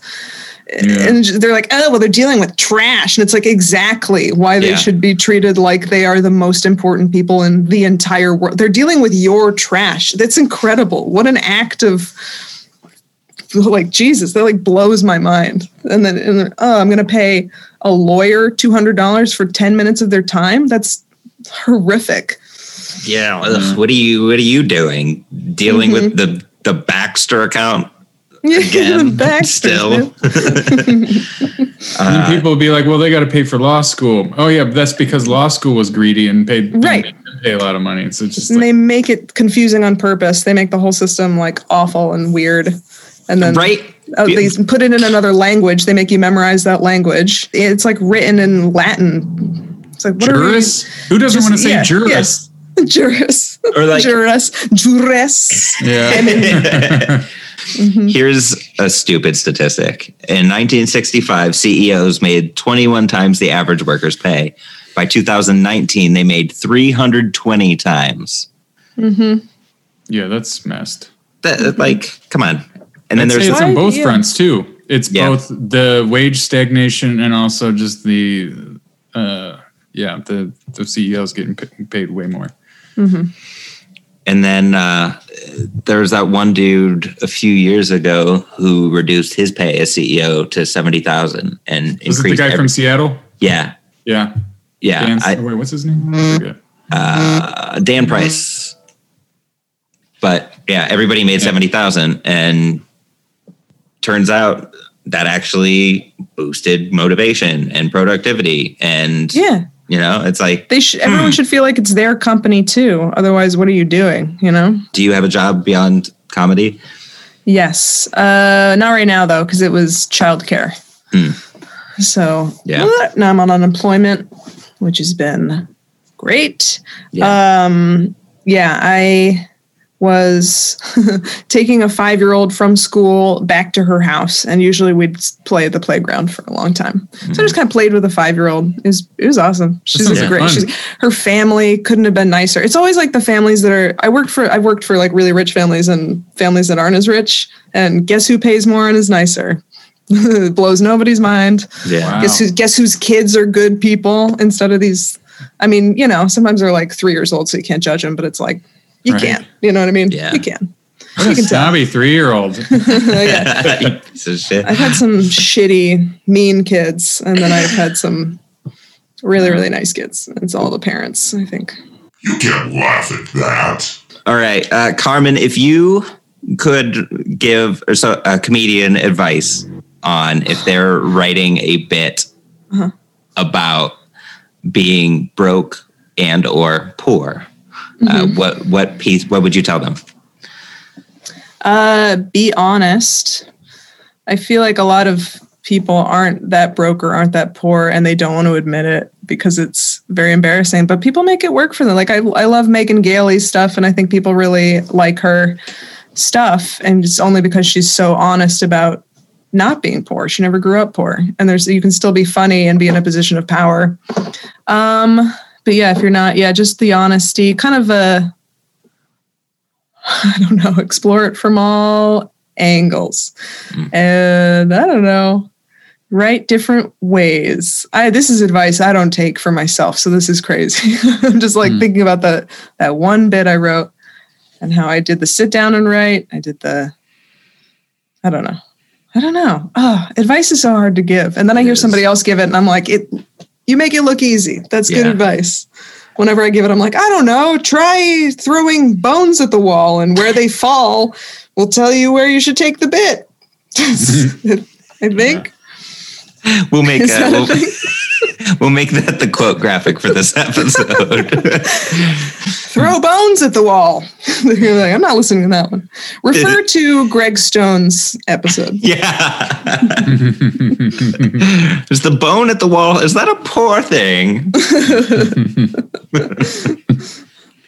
Yeah. and they're like, oh, well, they're dealing with trash. And it's like exactly why they Yeah. should be treated like they are the most important people in the entire world. They're dealing with your trash. That's incredible. What an act of like Jesus. That like blows my mind. And then, and then oh, I'm going to pay a lawyer $200 for 10 minutes of their time. That's horrific. Yeah. ugh, mm. What are you What are you doing? Dealing with mm-hmm. the the Baxter account again? The Baxters, still. man. Uh, and people will be like, well, they got to pay for law school. Oh yeah, that's because law school was greedy and paid Right. didn't pay a lot of money. So just And like, they make it confusing on purpose. They make the whole system like awful and weird. And then right. Oh, they put it in another language. They make you memorize that language. It's like written in Latin. It's like what Juris? Who are we? doesn't want to say yeah, juris? yes. Juris. Or like- Juris. Juris. Yeah. Here's a stupid statistic. In 1965, CEOs made 21 times the average worker's pay. By 2019, they made 320 times. Mm-hmm. Yeah, that's messed. That, like, come on. And then I'd say there's it's on both yeah. fronts too. It's Yeah. both the wage stagnation and also just the, uh, yeah, the the CEOs getting paid way more. And then uh, there was that one dude a few years ago who reduced his pay as CEO to seventy thousand and Was it the guy every- from Seattle? yeah, Yeah. yeah. Dan, I, wait, what's his name? I uh, Dan Price. But yeah, everybody made seventy thousand, and turns out that actually boosted motivation and productivity. And Yeah. you know, it's like, They should everyone should feel like it's their company too. Otherwise, what are you doing? You know? do you have a job beyond comedy? Yes. Uh not right now though, because it was childcare. Hmm. So Yeah. now I'm on unemployment, which has been great. Yeah. Um, yeah, I was taking a five year old from school back to her house, and usually we'd play at the playground for a long time. So I just kind of played with a five year old. It was it was awesome. She's great. She's, her family couldn't have been nicer. It's always like the families that are. I worked for. I've worked for like really rich families and families that aren't as rich. And guess who pays more and is nicer? it blows nobody's mind. yeah. Wow. Guess who, guess whose kids are good people instead of these. I mean, you know, sometimes they're like three years old, so you can't judge them. But it's like you Right. can't. You know what I mean? Yeah. You can. What a you can tell. snobby three year old. Piece of shit. I've had some shitty, mean kids, and then I've had some really, really nice kids. It's all the parents, I think. You can't laugh at that. All right, uh, Carmen, if you could give or so a comedian advice on if they're writing a bit Uh-huh. about being broke and or poor, uh, Mm-hmm. what what piece? What would you tell them? Uh, be honest. I feel like a lot of people aren't that broke or aren't that poor and they don't want to admit it because it's very embarrassing. But people make it work for them. Like I, I love Megan Gailey's stuff and I think people really like her. stuff and it's only because she's so honest about not being poor she never grew up poor and there's you can still be funny and be in a position of power um but yeah if you're not yeah just the honesty kind of a i don't know explore it from all angles hmm. and i don't know write different ways i this is advice i don't take for myself so this is crazy i'm just like hmm. thinking about the that one bit i wrote and how I did the sit down and write. I did the, I don't know. I don't know. Oh, advice is so hard to give. And then I hear somebody else give it and I'm like, it, you make it look easy. That's good Yeah. advice. Whenever I give it, I'm like, I don't know. Try throwing bones at the wall and where they fall will tell you where you should take the bit. I think. We'll make uh, that we'll? We'll make that the quote graphic for this episode. Throw bones at the wall. Like, I'm not listening to that one. Refer to Greg Stone's episode. yeah. Is the bone at the wall? Is that a poor thing?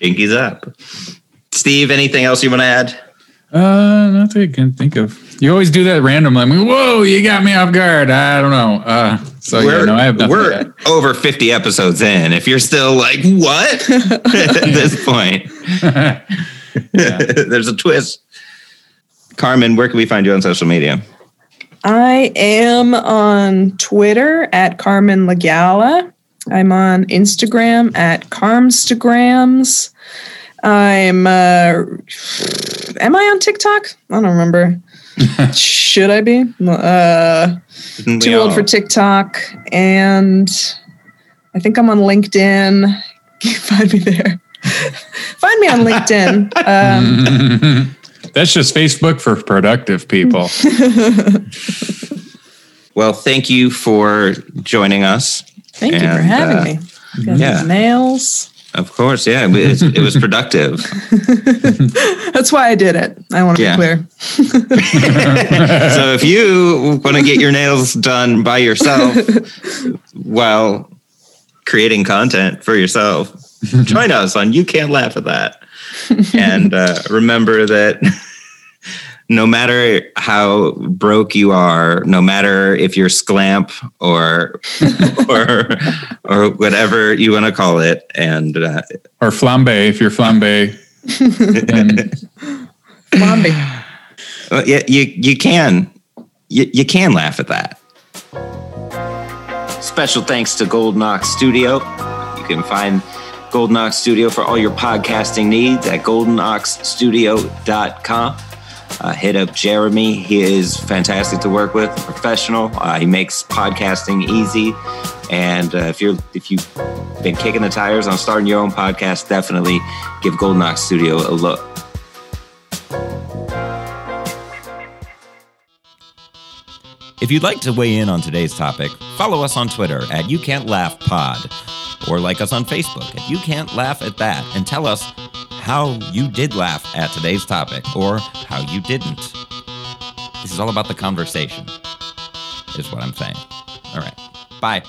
Pinkies up. Steve, anything else you want to add? Uh, not that I can think of. You always do that randomly. I'm like, whoa, you got me off guard. I don't know. Uh, so yeah, no, I have nothing. we're over 50 episodes in. If you're still like, what? At this point, there's a twist. Carmen, where can we find you on social media? I am on Twitter at Carmen Legala. I'm on Instagram at Carmstagrams. I'm uh am I on TikTok? I don't remember. Should I be? Uh too we old all- for TikTok and I think I'm on LinkedIn. Find me there. find me on LinkedIn. Um, That's just Facebook for productive people. Well, thank you for joining us. thank you for having uh, me. Got yeah. nails. Of course, yeah, it was, it was productive. That's why I did it. I want to Yeah. be clear. so if you want to get your nails done by yourself while creating content for yourself, join us on You Can't Laugh at That. And uh, remember that no matter how broke you are, no matter if you're sclamp or or or whatever you want to call it, and uh, or flambe if you're flambe. Flambe. Uh, yeah, you you can you, you can laugh at that. Special thanks to Golden Ox Studio. You can find Golden Ox Studio for all your podcasting needs at goldenoxstudio.com. Uh, hit up Jeremy. He is fantastic to work with, professional. Uh, he makes podcasting easy. And uh, if you're if you've been kicking the tires on starting your own podcast, definitely give Golden Ox Studio a look. If you'd like to weigh in on today's topic, follow us on Twitter at You Can't Laugh Pod, or like us on Facebook at You Can't Laugh at That, and tell us how you did laugh at today's topic or how you didn't. This is all about the conversation, is what I'm saying. All right. Bye.